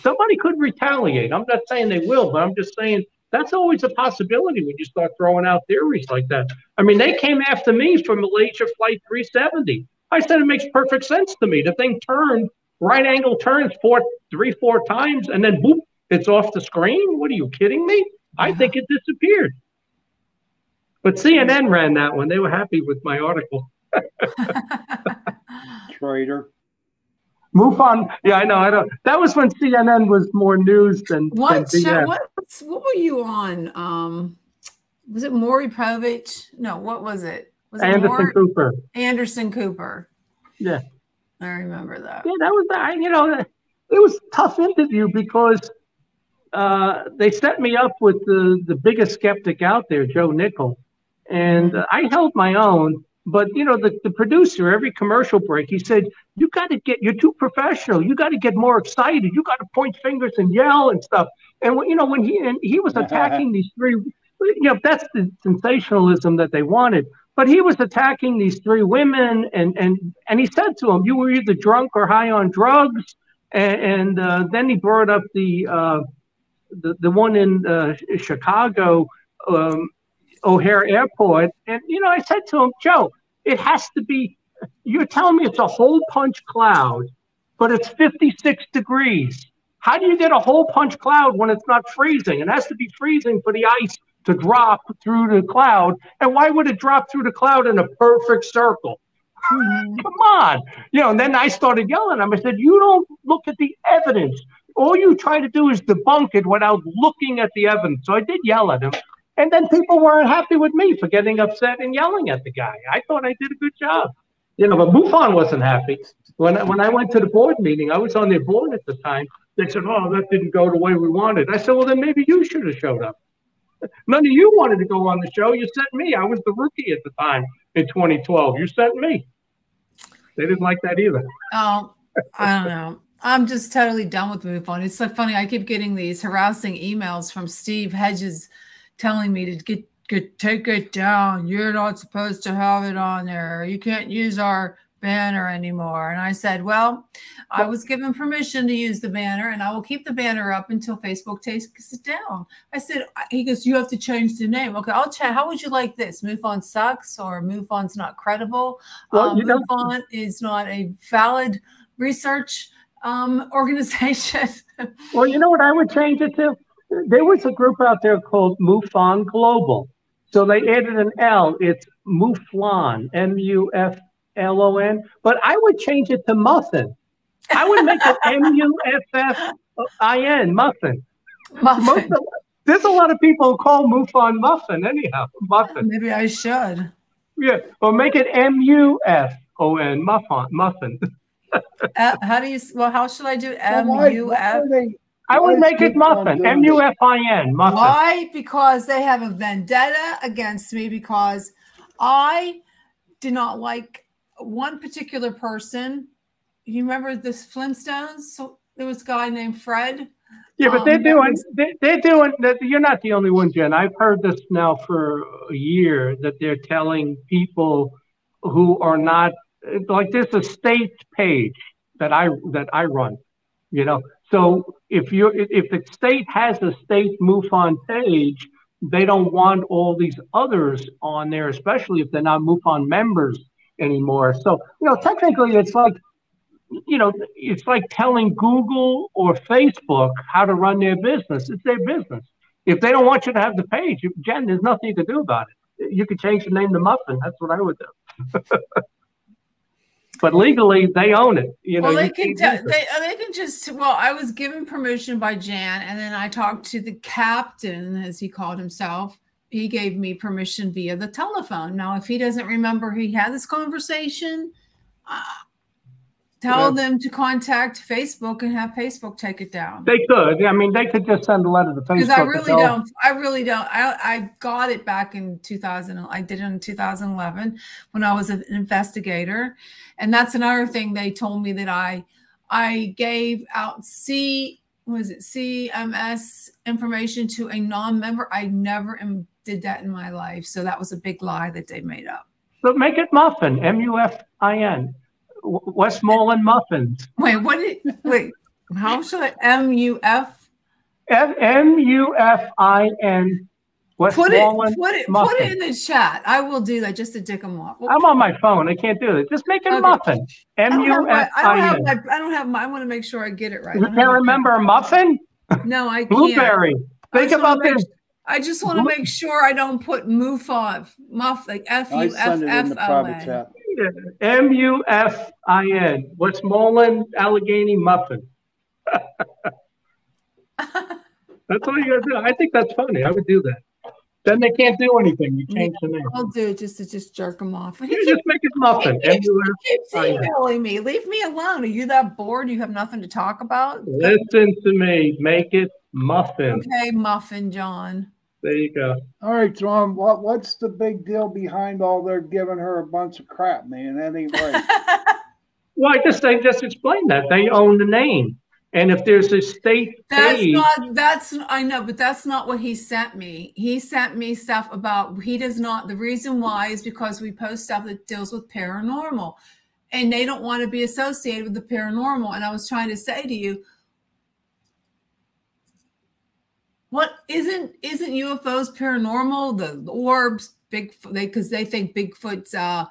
Somebody could retaliate. I'm not saying they will, but I'm just saying that's always a possibility when you start throwing out theories like that. I mean, they came after me from Malaysia Flight 370. I said it makes perfect sense to me. The thing turned, right angle turns four, three, four times, and then boop, it's off the screen. What are you kidding me? I think it disappeared. But CNN ran that one. They were happy with my article. Traitor. MUFON, yeah, I know, I know. That was when CNN was more news than, than What show? BS. What, what were you on? Um, was it Maury Povich? No, what was it? Was it Anderson Maury- Cooper. Anderson Cooper. Yeah. I remember that. Yeah, that was I, you know, it was a tough interview because uh, they set me up with the the biggest skeptic out there, Joe Nickell, and uh, I held my own. But you know, the, the producer, every commercial break, he said, "You got to get. You're too professional. You got to get more excited. You got to point fingers and yell and stuff." And you know, when he and he was attacking these three, you know, that's the sensationalism that they wanted. But he was attacking these three women, and and and he said to them, "You were either drunk or high on drugs." And, and uh, then he brought up the uh, the the one in uh, Chicago, um, O'Hare Airport, and you know, I said to him, "Joe, it has to be. You're telling me it's a hole punch cloud, but it's 56 degrees. How do you get a hole punch cloud when it's not freezing? It has to be freezing for the ice to drop through the cloud. And why would it drop through the cloud in a perfect circle? Come on. You know, and then I started yelling at him. I said, You don't look at the evidence. All you try to do is debunk it without looking at the evidence. So I did yell at him. And then people weren't happy with me for getting upset and yelling at the guy. I thought I did a good job. You know, but MUFON wasn't happy. When I, when I went to the board meeting, I was on their board at the time. They said, "Oh, that didn't go the way we wanted." I said, "Well, then maybe you should have showed up. None of you wanted to go on the show. You sent me. I was the rookie at the time in 2012. You sent me. They didn't like that either. Oh, I don't know. I'm just totally done with MUFON. It's so funny. I keep getting these harassing emails from Steve Hedges telling me to get, get take it down. You're not supposed to have it on there. You can't use our banner anymore. And I said, Well, I was given permission to use the banner and I will keep the banner up until Facebook takes it down. I said, He goes, You have to change the name. Okay, I'll chat. How would you like this? MUFON sucks or MUFON's not credible? Well, um, you know- MUFON is not a valid research um, organization. Well, you know what I would change it to? there was a group out there called MUFON Global. So they added an L. It's Muflon, M U F L O N. But I would change it to Muffin. I would make it M U F F I N, Muffin. Muffin. Of- there's a lot of people who call MUFON Muffin anyhow. Muffin. Maybe I should. Yeah. Or make it M U F O N, Muffin. Muffin. Uh, how do you? Well, how should I do Well, M why- U why F? are they- I why would make it Muffin. M U F I N, Muffin. Why? Because they have a vendetta against me because I did not like one particular person. You remember this Flintstones? So there was a guy named Fred. Yeah, but they're Um, doing, they, they're doing, that. you're not the only one, Jen. I've heard this now for a year that they're telling people who are not, like, there's a state page that I, that I run, you know? So if if if the state has a state MUFON page, they don't want all these others on there, especially if they're not MUFON members anymore. So, you know, technically it's like, you know, it's like telling Google or Facebook how to run their business. It's their business. If they don't want you to have the page, Jen, there's nothing you can do about it. You could change the name to Muffin. That's what I would do. but legally, they own it. You know, well, they you can they, they can just well, I was given permission by Jan, and then I talked to the captain, as he called himself. He gave me permission via the telephone. Now, if he doesn't remember he had this conversation, uh, tell them to contact Facebook and have Facebook take it down. They could. I mean, they could just send a letter to Facebook. Because I really tell- don't. I really don't. I, I got it back in 2000. I did it in 2011 when I was an investigator, and that's another thing they told me that I I gave out C was it CMS information to a non-member. I never did that in my life, so that was a big lie that they made up. But make it Muffin. M U F I N. W- Westmoreland Muffins. Wait, what did wait? How should I M U F? M U F I N. Put it, Westmoreland put it, put Muffin. it in the chat. I will do that just to dick them off. I'm on my phone. I can't do it. Just make a Okay. Muffin. I M don't have my, F I don't I have N. my, I don't have my, I want to make sure I get it right. I You can't remember a muffin? No, I can't. Blueberry. Think just wanna about make- this. I just want to make sure I don't put MUFON, muff like F I U F send it in the private N. chat. What's Westmoreland Allegheny Muffin. That's all you gotta do. I think that's funny. I would do that. Then they can't do anything. You change the name. I'll do it just to just jerk them off. You just make it muffin. He keeps emailing me. Leave me alone. Are you that bored? You have nothing to talk about? Listen to me. Make it muffin. Okay, Muffin John. There you go. All right, John. What what's the big deal behind all their giving her a bunch of crap, man? That ain't right. Well, I just I just explained that they own the name, and if there's a state That's page, not that's I know, but that's not what he sent me. He sent me stuff about he does not the reason why is because we post stuff that deals with paranormal. And they don't want to be associated with the paranormal. And I was trying to say to you, what isn't isn't UFOs paranormal? The orbs, Bigfoot, they because they think Bigfoot's uh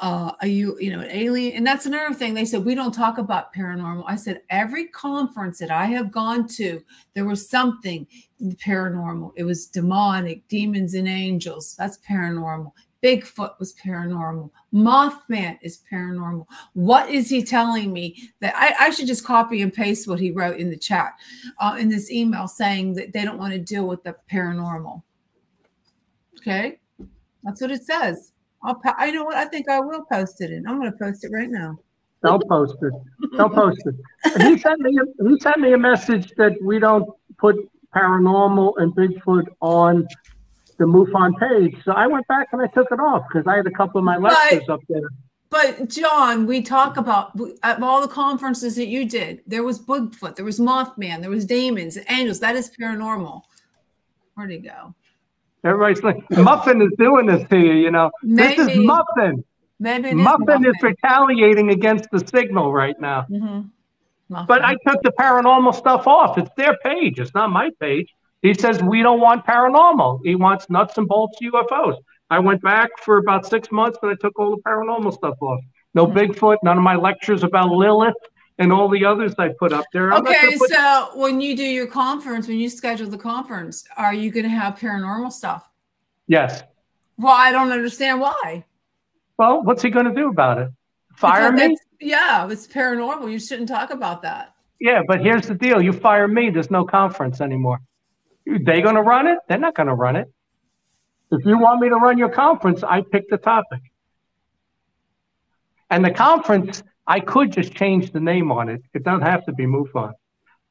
uh are you you know an alien and that's another thing. They said we don't talk about paranormal. I said every conference that i have gone to there was something paranormal. It was demonic demons and angels. That's paranormal bigfoot was paranormal mothman is paranormal what is he telling me that i, I should just copy and paste what he wrote in the chat uh, in this email saying that they don't want to deal with the paranormal okay that's what it says I'll I know what I think I will post it in. I'm going to post it right now. Don't post it. Don't post it. He sent me. He sent me a message that we don't put paranormal and Bigfoot on the MUFON page. So I went back and I took it off because I had a couple of my lectures up there. But John, we talk about at all the conferences that you did. There was Bigfoot, there was Mothman, there was demons, angels. That is paranormal. Where'd he go? Everybody's like, Muffin is doing this to you. You know, this is Muffin. Maybe is Muffin is retaliating against the signal right now. Mhm. But I took the paranormal stuff off. It's their page. It's not my page. He says we don't want paranormal. He wants nuts and bolts UFOs. I went back for about six months and I took all the paranormal stuff off. No hmm. Bigfoot, none of my lectures about Lilith, and all the others I put up there. I'm Okay, put- so when you do your conference, when you schedule the conference, are you going to have paranormal stuff? yes. Well, I don't understand why. Well, what's he going to do about it? Fire me? Yeah, it's paranormal. You shouldn't talk about that. Yeah, but here's the deal: you fire me, there's no conference anymore. They going to run it? They're not going to run it. If you want me to run your conference, I pick the topic. And the conference, I could just change the name on it. It doesn't have to be MUFON,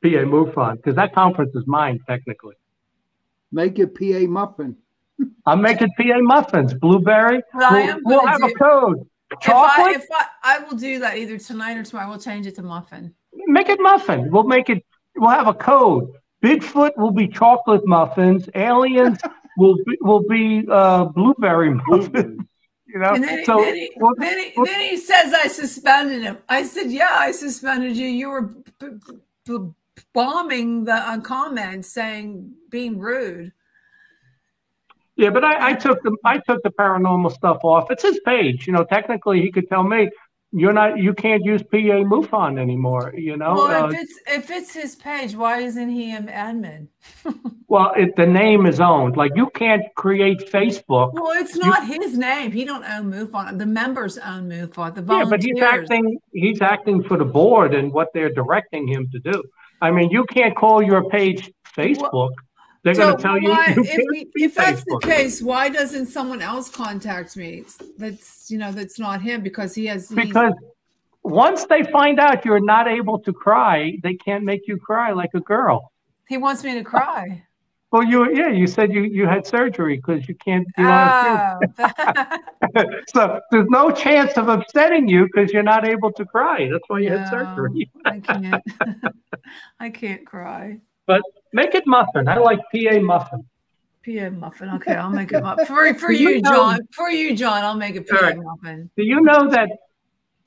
PA MUFON, because that conference is mine technically. Make it PA Muffin. I'm making PA muffins, blueberry. We'll, we'll gonna have a do- code. If I, Chocolate. if I, I will do that either tonight or tomorrow. We'll change it to muffin. make it muffin. We'll make it. We'll have a code. Bigfoot will be chocolate muffins. Aliens will be, will be uh, blueberry muffins. You know. And then, so then, he, we'll- then, he, then he says I suspended him. I said, yeah, I suspended you. You were b- b- b- bombing the uh, comments saying being rude. yeah, but I, I took the I took the paranormal stuff off. It's his page. You know, technically he could tell me you're not you can't use PA MUFON anymore. You know. well, uh, if it's if it's his page, why isn't he an admin? well, it, the name is owned. Like you can't create Facebook. Well, it's not his name. He don't own MUFON. The members own MUFON. The volunteers. Yeah, but he's acting he's acting for the board and what they're directing him to do. I mean, you can't call your page Facebook. They're So going to tell you, why- you if, we- if that's the case, why doesn't someone else contact me? That's you know that's not him because he has because once they find out you're not able to cry, they can't make you cry like a girl. he wants me to cry. Well, you yeah, you said you you had surgery because you can't. You Oh, so there's no chance of upsetting you because you're not able to cry. That's why you had surgery. I can't. I can't cry. But make it muffin. I like PA muffin. PA muffin. Okay, I'll make it muffin for for You you, know- John. For you, John, I'll make a PA All right. muffin. Do you know that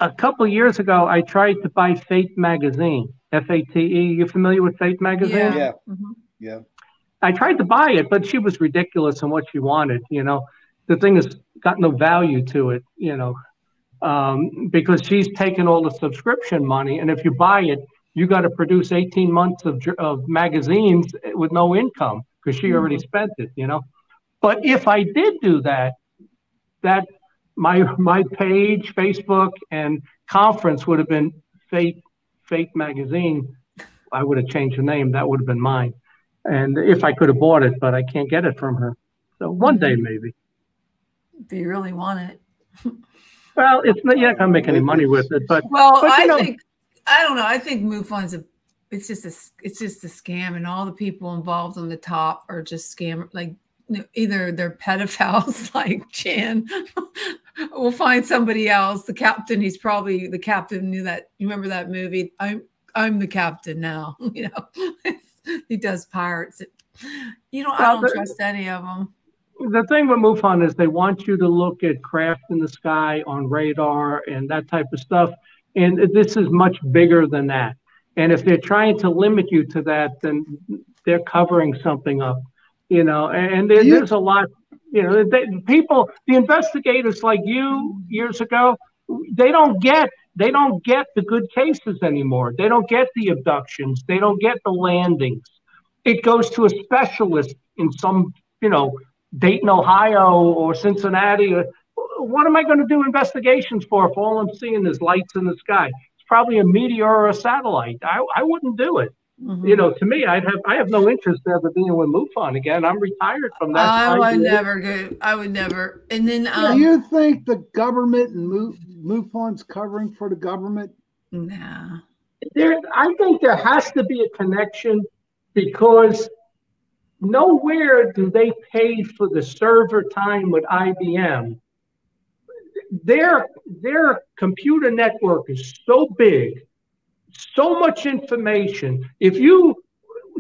a couple years ago I tried to buy Fate magazine, F A T E. You familiar with Fate magazine? Yeah. Yeah. Mhm. Yeah. I tried to buy it, but she was ridiculous in what she wanted. You know, the thing has got no value to it. You know, um, because she's taken all the subscription money, and if you buy it, you got to produce 18 months of of magazines with no income because she already mm-hmm. spent it. You know, but if I did do that, that my my page, Facebook, and conference would have been fake fake magazine. I would have changed the name. That would have been mine. And if I could have bought it, but I can't get it from her. So one day mm-hmm. maybe. Do you really want it? Well, it's not. You're not gonna make any money with it, but Well, but, I know, think I don't know. I think MUFON's a it's just a it's just a scam, and all the people involved on the top are just scam like either they're pedophiles like Jan. we'll find somebody else. The captain, he's probably the captain knew that. You remember that movie? I'm I'm the captain now. You know, he does pirates. You know, I don't trust any of them. the thing with MUFON is they want you to look at craft in the sky on radar and that type of stuff. And this is much bigger than that. And if they're trying to limit you to that, then they're covering something up, you know. And there, there's a lot, you know, they, people, the investigators like you years ago, they don't get they don't get the good cases anymore. They don't get the abductions. They don't get the landings. It goes to a specialist in some, you know, Dayton, Ohio, or Cincinnati. Or, what am I going to do investigations for if all I'm seeing is lights in the sky? It's probably a meteor or a satellite. I, I wouldn't do it. Mm-hmm. You know, to me, I'd have I have no interest ever being with MUFON again. I'm retired from that. I would idea. never go. I would never. And then um, Do you think the government and Mo- MUFON's covering for the government? Nah. there I think there has to be a connection because nowhere do they pay for the server time with IBM. Their their computer network is so big, so much information. If you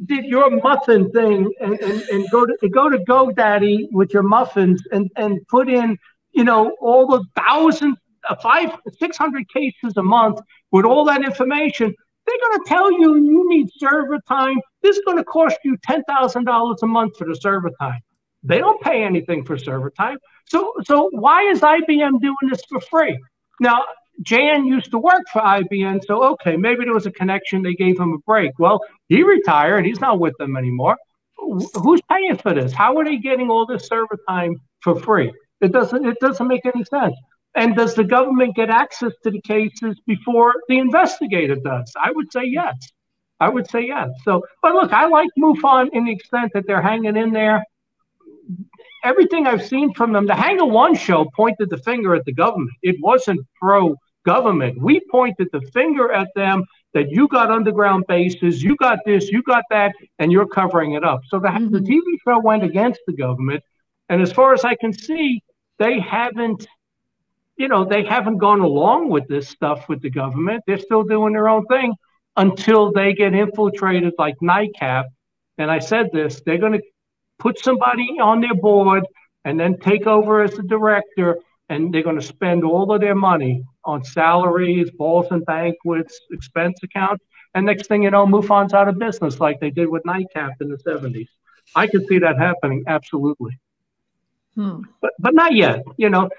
did your muffin thing and, and, and go to go to GoDaddy with your muffins and, and put in, you know, all the thousands, uh, five, six hundred cases a month with all that information, they're going to tell you you need server time. This is going to cost you ten thousand dollars a month for the server time. They don't pay anything for server time. So, so why is IBM doing this for free? Now, Jan used to work for IBM, so okay, maybe there was a connection. They gave him a break. Well, he retired. He's not with them anymore. Who's paying for this? How are they getting all this server time for free? It doesn't. It doesn't make any sense. And does the government get access to the cases before the investigator does? I would say yes. I would say yes. So, but look, I like MUFON in the extent that they're hanging in there. Everything I've seen from them, the Hangar One show pointed the finger at the government. It wasn't pro government. We pointed the finger at them that you got underground bases, you got this, you got that, and you're covering it up. So the, the mm-hmm. TV show went against the government. And as far as I can see, they haven't, you know, they haven't gone along with this stuff with the government. They're still doing their own thing until they get infiltrated like NICAP. And I said this, they're going to put somebody on their board and then take over as the director and they're going to spend all of their money on salaries, balls and banquets, expense accounts. And next thing you know, MUFON's out of business like they did with NICAP in the 70s. I could see that happening, absolutely. Hmm. But, but not yet. You know,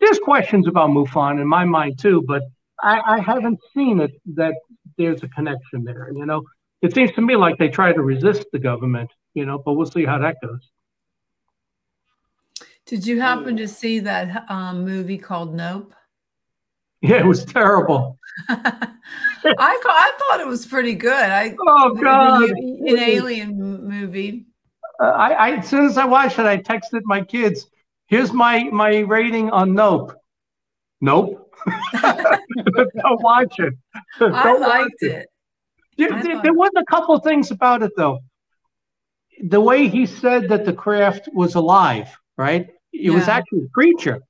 there's questions about MUFON in my mind too, but I, I haven't seen it that there's a connection there. You know, it seems to me like they try to resist the government, you know, but we'll see how that goes. Did you happen to see that um, movie called Nope? Yeah, it was terrible. I I thought it was pretty good. I Oh, God. an alien movie. Uh, I, I as soon as I watched it, I texted my kids, "Here's my my rating on Nope." Nope. Don't watch it. I Don't watch liked it. There, there- there was a couple things about it though. The way he said that the craft was alive, right? It was actually a creature.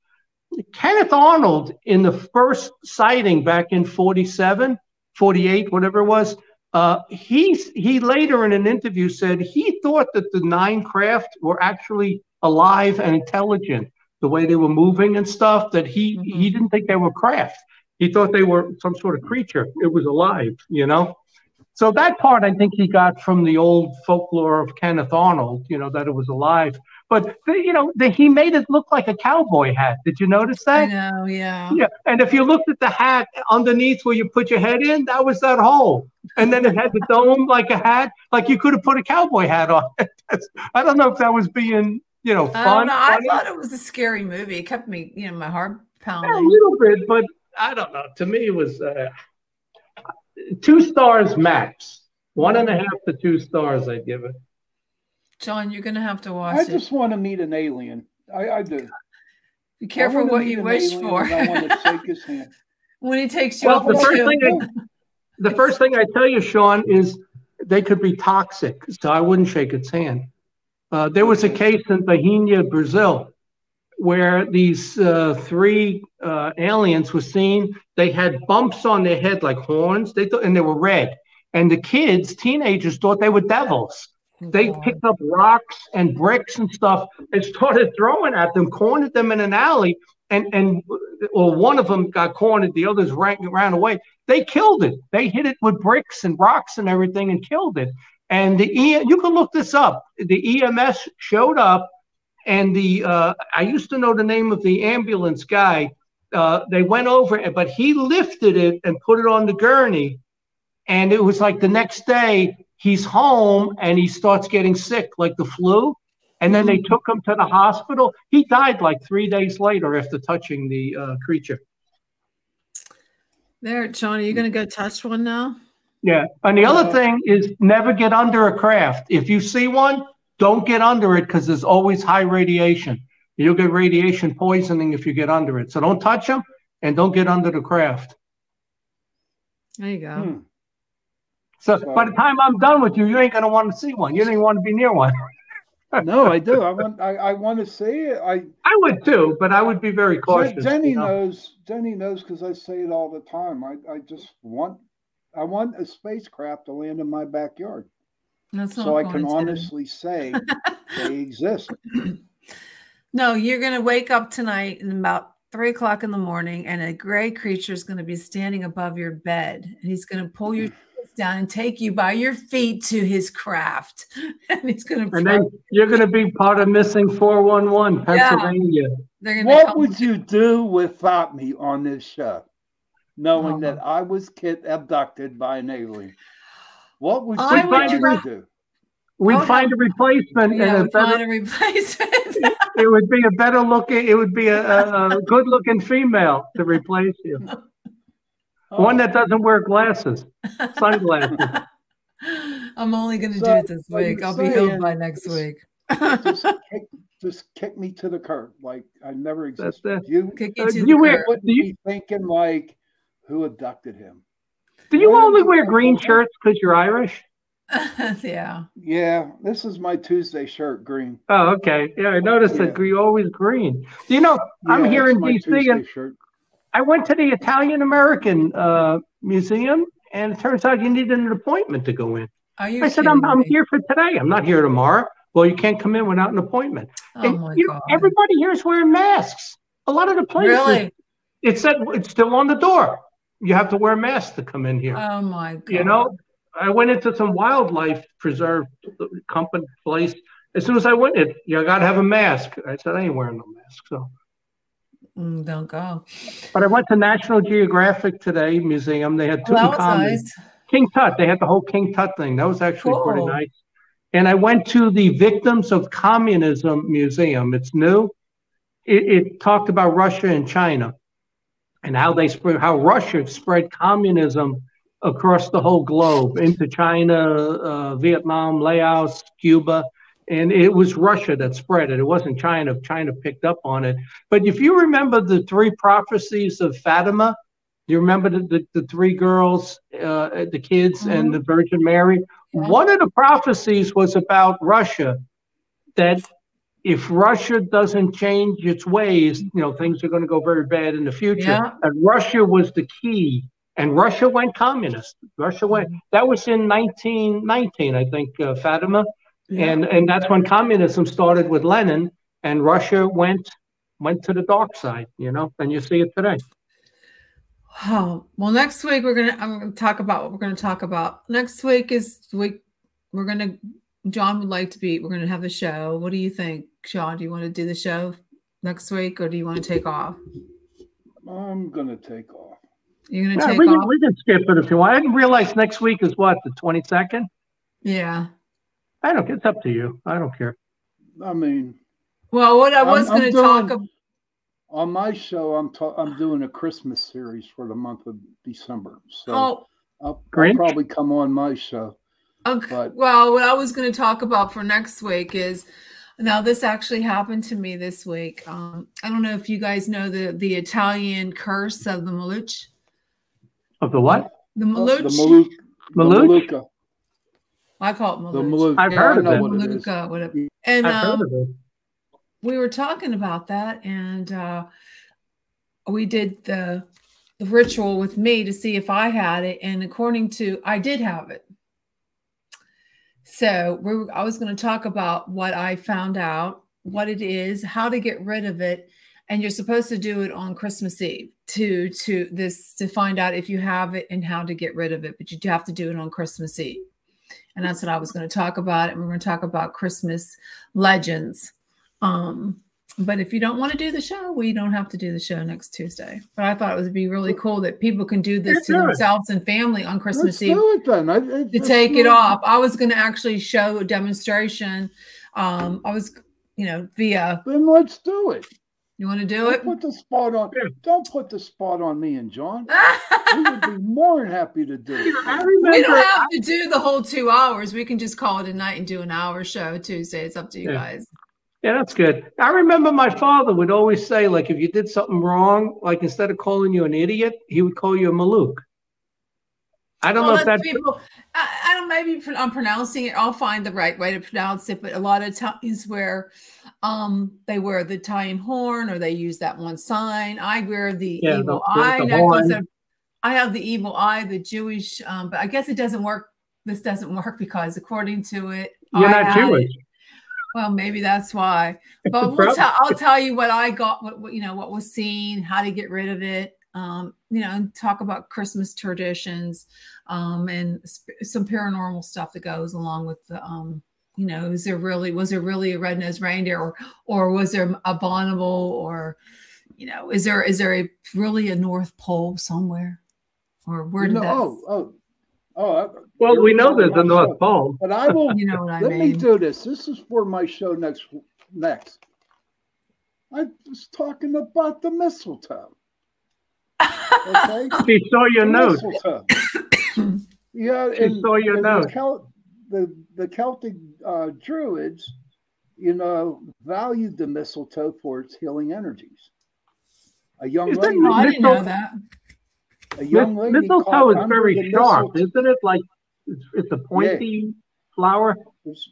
Kenneth Arnold, in the first sighting back in 47, 48, whatever it was, uh, he, he later in an interview said he thought that the nine craft were actually alive and intelligent, the way they were moving and stuff, that he, he didn't think they were craft. He thought they were some sort of creature. It was alive, you know? So that part I think he got from the old folklore of Kenneth Arnold, you know, that it was alive. But the, you know, the, he made it look like a cowboy hat. Did you notice I that? know, yeah. Yeah. And if you looked at the hat underneath where you put your head in, that was that hole. And then it had the dome like a hat, like you could have put a cowboy hat on. I don't know if that was being, you know, I fun. know. I thought it was a scary movie. It kept me, you know, my heart pounding a little bit, but I don't know. To me, it was uh, two stars max. One and a half to two stars, I'd give it. John, you're gonna have to watch I it. just want to meet an alien. I, I do. Be careful what you wish for. I want to shake his hand. when he takes you Well, up the first thing I, the first thing I tell you, Sean, is they could be toxic, so I wouldn't shake its hand. Uh, there was a case in Bahia, Brazil, where these uh, three uh, aliens were seen. They had bumps on their head like horns. They thought, and they were red. And the kids, teenagers, thought they were devils. They picked up rocks and bricks and stuff and started throwing at them, cornered them in an alley, and and or one of them got cornered, the others ran ran away. They killed it. They hit it with bricks and rocks and everything and killed it. And the e, you can look this up. The EMS showed up, and the uh, I used to know the name of the ambulance guy. Uh, they went over, but he lifted it and put it on the gurney, and it was like the next day he's home and he starts getting sick, like the flu. And then they took him to the hospital. He died like three days later after touching the uh, creature. There, John, are you gonna go touch one now? Yeah. And the other thing is never get under a craft. If you see one, don't get under it because there's always high radiation. You'll get radiation poisoning if you get under it. So don't touch them and don't get under the craft. There you go. Hmm. So by the time I'm done with you, you ain't gonna want to see one. You don't even want to be near one. No, I do. I want. I, I want to see it. I. I would too, but I would be very cautious. Jenny you know? knows. Jenny knows because I say it all the time. I. I just want. I want a spacecraft to land in my backyard, That's so I can honestly say they exist. No, you're gonna wake up tonight in about three o'clock in the morning, and a gray creature is gonna be standing above your bed, and he's gonna pull your sheets down and take you by your feet to his craft, and he's gonna. And then you're gonna be part of missing 411 Pennsylvania. They're What would you do without me on this show? knowing Oh. that I was kid abducted by an alien? What would I you would guys ra- do? We'd Oh, find a replacement Yeah, and a we find better, a replacement. it would be a better looking, it would be a, a, a good looking female to replace you. One that doesn't wear glasses, sunglasses. I'm only going to do it this week. I'll be healed by next is- week. just, kick, just kick me to the curb, like I never That's existed. it. You Kick you Uh, to do the you curb. wouldn't you, be thinking like, who abducted him? Do you Why only wear green think shirts because you're Irish? yeah. Yeah, this is my Tuesday shirt, green. Oh, okay. Yeah, I noticed Yeah. that you're always green. You know, I'm here in DC Tuesday and shirt. I went to the Italian American uh, Museum, and it turns out you needed an appointment to go in. Are you I said, I'm, I'm here for today. I'm not here tomorrow. Well, you can't come in without an appointment. Oh and my you know, God. everybody here is wearing masks. A lot of the places, Really? it said it's still on the door. You have to wear a mask to come in here. Oh my God. you know, I went into some wildlife preserve company place. As soon as I went in, you got to have a mask. I said, I ain't wearing no mask. So, Mm, don't go. but I went to National Geographic today museum. They had that was nice. King Tut. They had the whole King Tut thing. That was actually pretty nice. And I went to the Victims of Communism Museum. It's new. It, it talked about Russia and China and how they spread, how Russia spread communism across the whole globe into China, uh, Vietnam, Laos, Cuba. And it was Russia that spread it. It wasn't China. China picked up on it. But if you remember the three prophecies of Fatima, you remember the, the, the three girls, uh, the kids, and the Virgin Mary? Yeah. One of the prophecies was about Russia, that if Russia doesn't change its ways, you know, things are going to go very bad in the future. Yeah. And Russia was the key. And Russia went communist. Russia went, that was in 1919, I think, uh, Fatima. And, and that's when communism started with Lenin and Russia went, went to the dark side, you know, and you see it today. Oh, well, next week we're gonna I'm gonna talk about what we're gonna talk about. Next week is week we're gonna John would like to be we're gonna have the show. What do you think, Sean? Do you want to do the show next week or do you want to take off? I'm gonna take off. You're gonna Yeah, take we, can, off? we can skip it if you want. I didn't realize next week is what, the 22nd? Yeah. I don't, it's up to you. I don't care. I mean, Well, what I was gonna talk about on my show, I'm ta- I'm doing a Christmas series for the month of December. So oh I'll, I'll probably come on my show. Okay. But- well, what I was going to talk about for next week is now this actually happened to me this week. Um, I don't know if you guys know the the Italian curse of the Maluch. Of the what? The Oh, Maluch. the the Maluch? Maluka, I call it Maluch. the Maluk. I've heard I of it. what. Maluka, whatever. And I've heard um, of it. we were talking about that, and uh, we did the, the ritual with me to see if I had it, and according to I did have it. So we were, I was going to talk about what I found out, what it is, how to get rid of it, and you're supposed to do it on Christmas Eve to to this to find out if you have it and how to get rid of it. But you do have to do it on Christmas Eve, and that's what I was going to talk about. And we're going to talk about Christmas legends. Um, but if you don't want to do the show, we don't have to do the show next Tuesday. But I thought it would be really cool that people can do this Let's to do it. themselves and family on Christmas Let's Eve do it then. I, I, to take do it off. I was going to actually show a demonstration. Um, I was, you know, via. Then let's do it. You want to do Don't it? put the spot on. Don't put the spot on me and John. We would be more than happy to do it. I we don't have to do the whole two hours. We can just call it a night and do an hour show Tuesday. It's up to you Yeah. guys. Yeah, that's good. I remember my father would always say, like, if you did something wrong, like instead of calling you an idiot, he would call you a malouk. I don't Well, know if that's people. I, I don't. Maybe I'm pronouncing it. I'll find the right way to pronounce it. But a lot of times where, um, they wear the Italian horn or they use that one sign. I wear the Yeah, evil the- eye the necklace. I have the evil eye, the Jewish. Um, but I guess it doesn't work. This doesn't work because according to it, you're I not had it- Jewish. Well, maybe that's why. But we'll tell, I'll tell you what I got, what, what you know, what was seen, how to get rid of it. Um, you know, and talk about Christmas traditions, um, and sp- some paranormal stuff that goes along with the, um, you know, is there really was there really a red-nosed reindeer, or or was there a abominable, or you know, is there is there a really a North Pole somewhere? or where did know, that? oh, oh, oh. Well, we know there's a North show. Pole. But I will. You know what I let me do this. This is for my show next. Next, I was talking about the mistletoe. Okay. She saw your The note. mistletoe. yeah, She saw your and note. The, Cel- the, the Celtic uh, Druids, you know, valued the mistletoe for its healing energies. A young Is it lady, Oh, I didn't know that. A young lady Mistletoe caught is under very the sharp, mistletoe- isn't it? Like it's, it's a pointy flower. It's-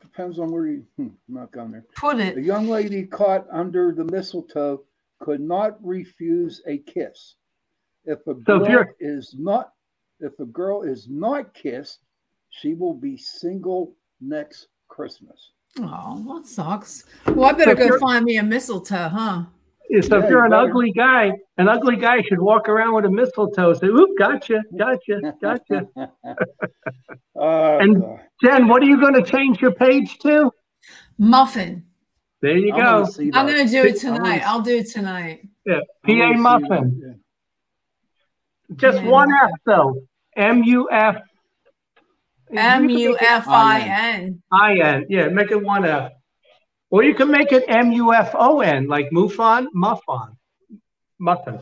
depends on where you. Hmm, not going there. Put it. A young lady caught under the mistletoe could not refuse a kiss. If a So if girl you're- is not, if a girl is not kissed, she will be single next Christmas. Oh, that sucks. Well, I better if go find me a mistletoe, huh? Yeah, So Yeah, if you're an better. ugly guy, an ugly guy should walk around with a mistletoe. Say, "Oop, gotcha, gotcha, gotcha." Uh, And- Jen, what are you going to change your page to? Muffin. There you I go. wanna I'm gonna do it I wanna tonight. I'll do it tonight. Yeah, PA muffin. that, Just Yeah. one F though. M U F. M U F I N. I N. Yeah, make it one F. Or you can make it M U F O N, like Mufon, Muffon, muffin.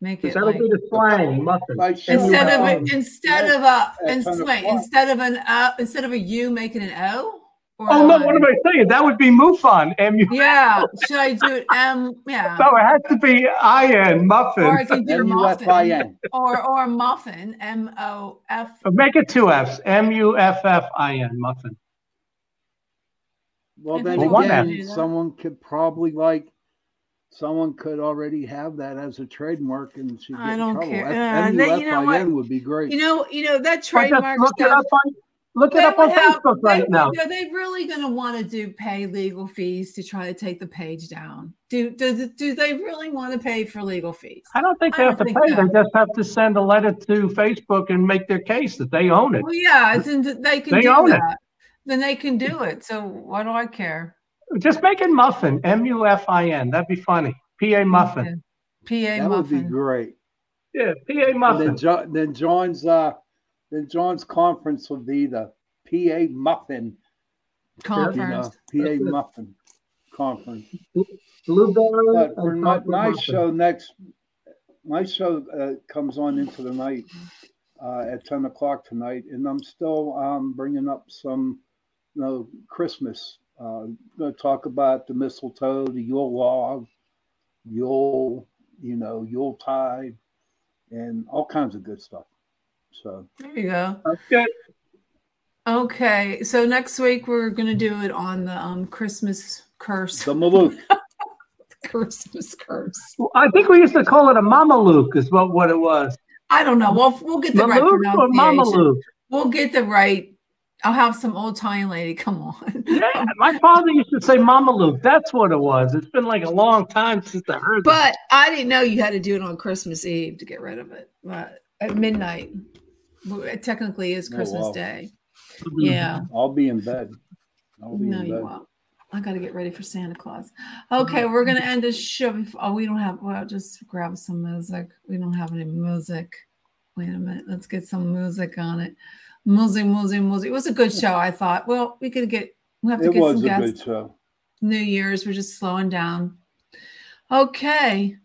Make Because it that'll like be the slang, muffin. Like instead of M-U-F-O-N. a, instead of a At ins- 10 wait, o'clock. instead of an uh, instead of a U, make it an O. Oh no, I? what am I saying? That would be Mufon. M U. Yeah. Should I do it M? Yeah. No, it has to be I N muffin. Or I can do muffin. Or or muffin. M O F. Make it two Fs. M U F F I N muffin. Well, then again, someone could probably like, someone could already have that as a trademark and she'd I don't trouble. care. F- Uh, they- you know what? Would be great. You know, you know that trademark look it stuff. up on look it up on would have- Facebook they right now. Are they really going to want to do pay legal fees to try to take the page down? Do do do they really want to pay for legal fees? I don't think I they have don't to think pay. so. They just have to send a letter to Facebook and make their case that they own it. Well, yeah, it's in, they can They do own it. That. Then they can do it. So why do I care? Just make it muffin. M U F I N. That'd be funny. P A muffin. PA muffin. that would be great. Yeah, P A And muffin. then, jo- then John's uh, then John's conference will be the PA Muffin, you Conference. know, PA Muffin conference. Blueberry. But for my, my show next, my show uh, comes on into the night uh, at ten o'clock tonight, and I'm still um, bringing up some, you know, Christmas. Uh, going to talk about the mistletoe, the Yule log, Yule, you know, Yule tide, and all kinds of good stuff. So There you go. Okay. Okay, so next week we're gonna do it on the um Christmas curse. the Malouk. Christmas curse. I think we used to call it a Mama Luke, is what, what it was. I don't know. We'll we'll get the right Malouk or Mama pronunciation. Luke? We'll get the right. I'll have some old Italian lady come on. Yeah, my father used to say Mama Luke. That's what it was. It's been like a long time since I heard that. But I didn't know you had to do it on Christmas Eve to get rid of it. But at midnight, it technically is Oh, Christmas wow. Day. Yeah. I'll be in bed. I'll be No, in you won't. I got to get ready for Santa Claus. Okay, we're gonna end this show. before- Oh, we don't have. Well, just grab some music. We don't have any music. Wait a minute. Let's get some music on it. Music, music, music. It was a good show. I thought. Well, we could get. We have to It get was some a guests. good show. New Year's. We're just slowing down. Okay.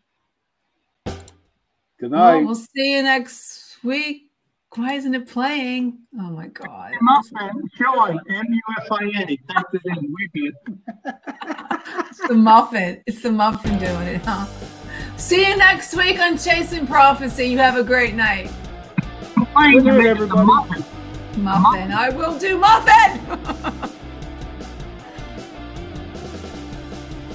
Good Well, night. we'll see you next week. Why isn't it playing? Oh my god. Muffin, Sean, M U F I N. He typed it in. Wicked. It's the muffin. It's the muffin doing it, huh? See you next week on Chasing Prophecy. You have a great night. Playing Good night, everybody. Muffin. Muffin. I will do muffin.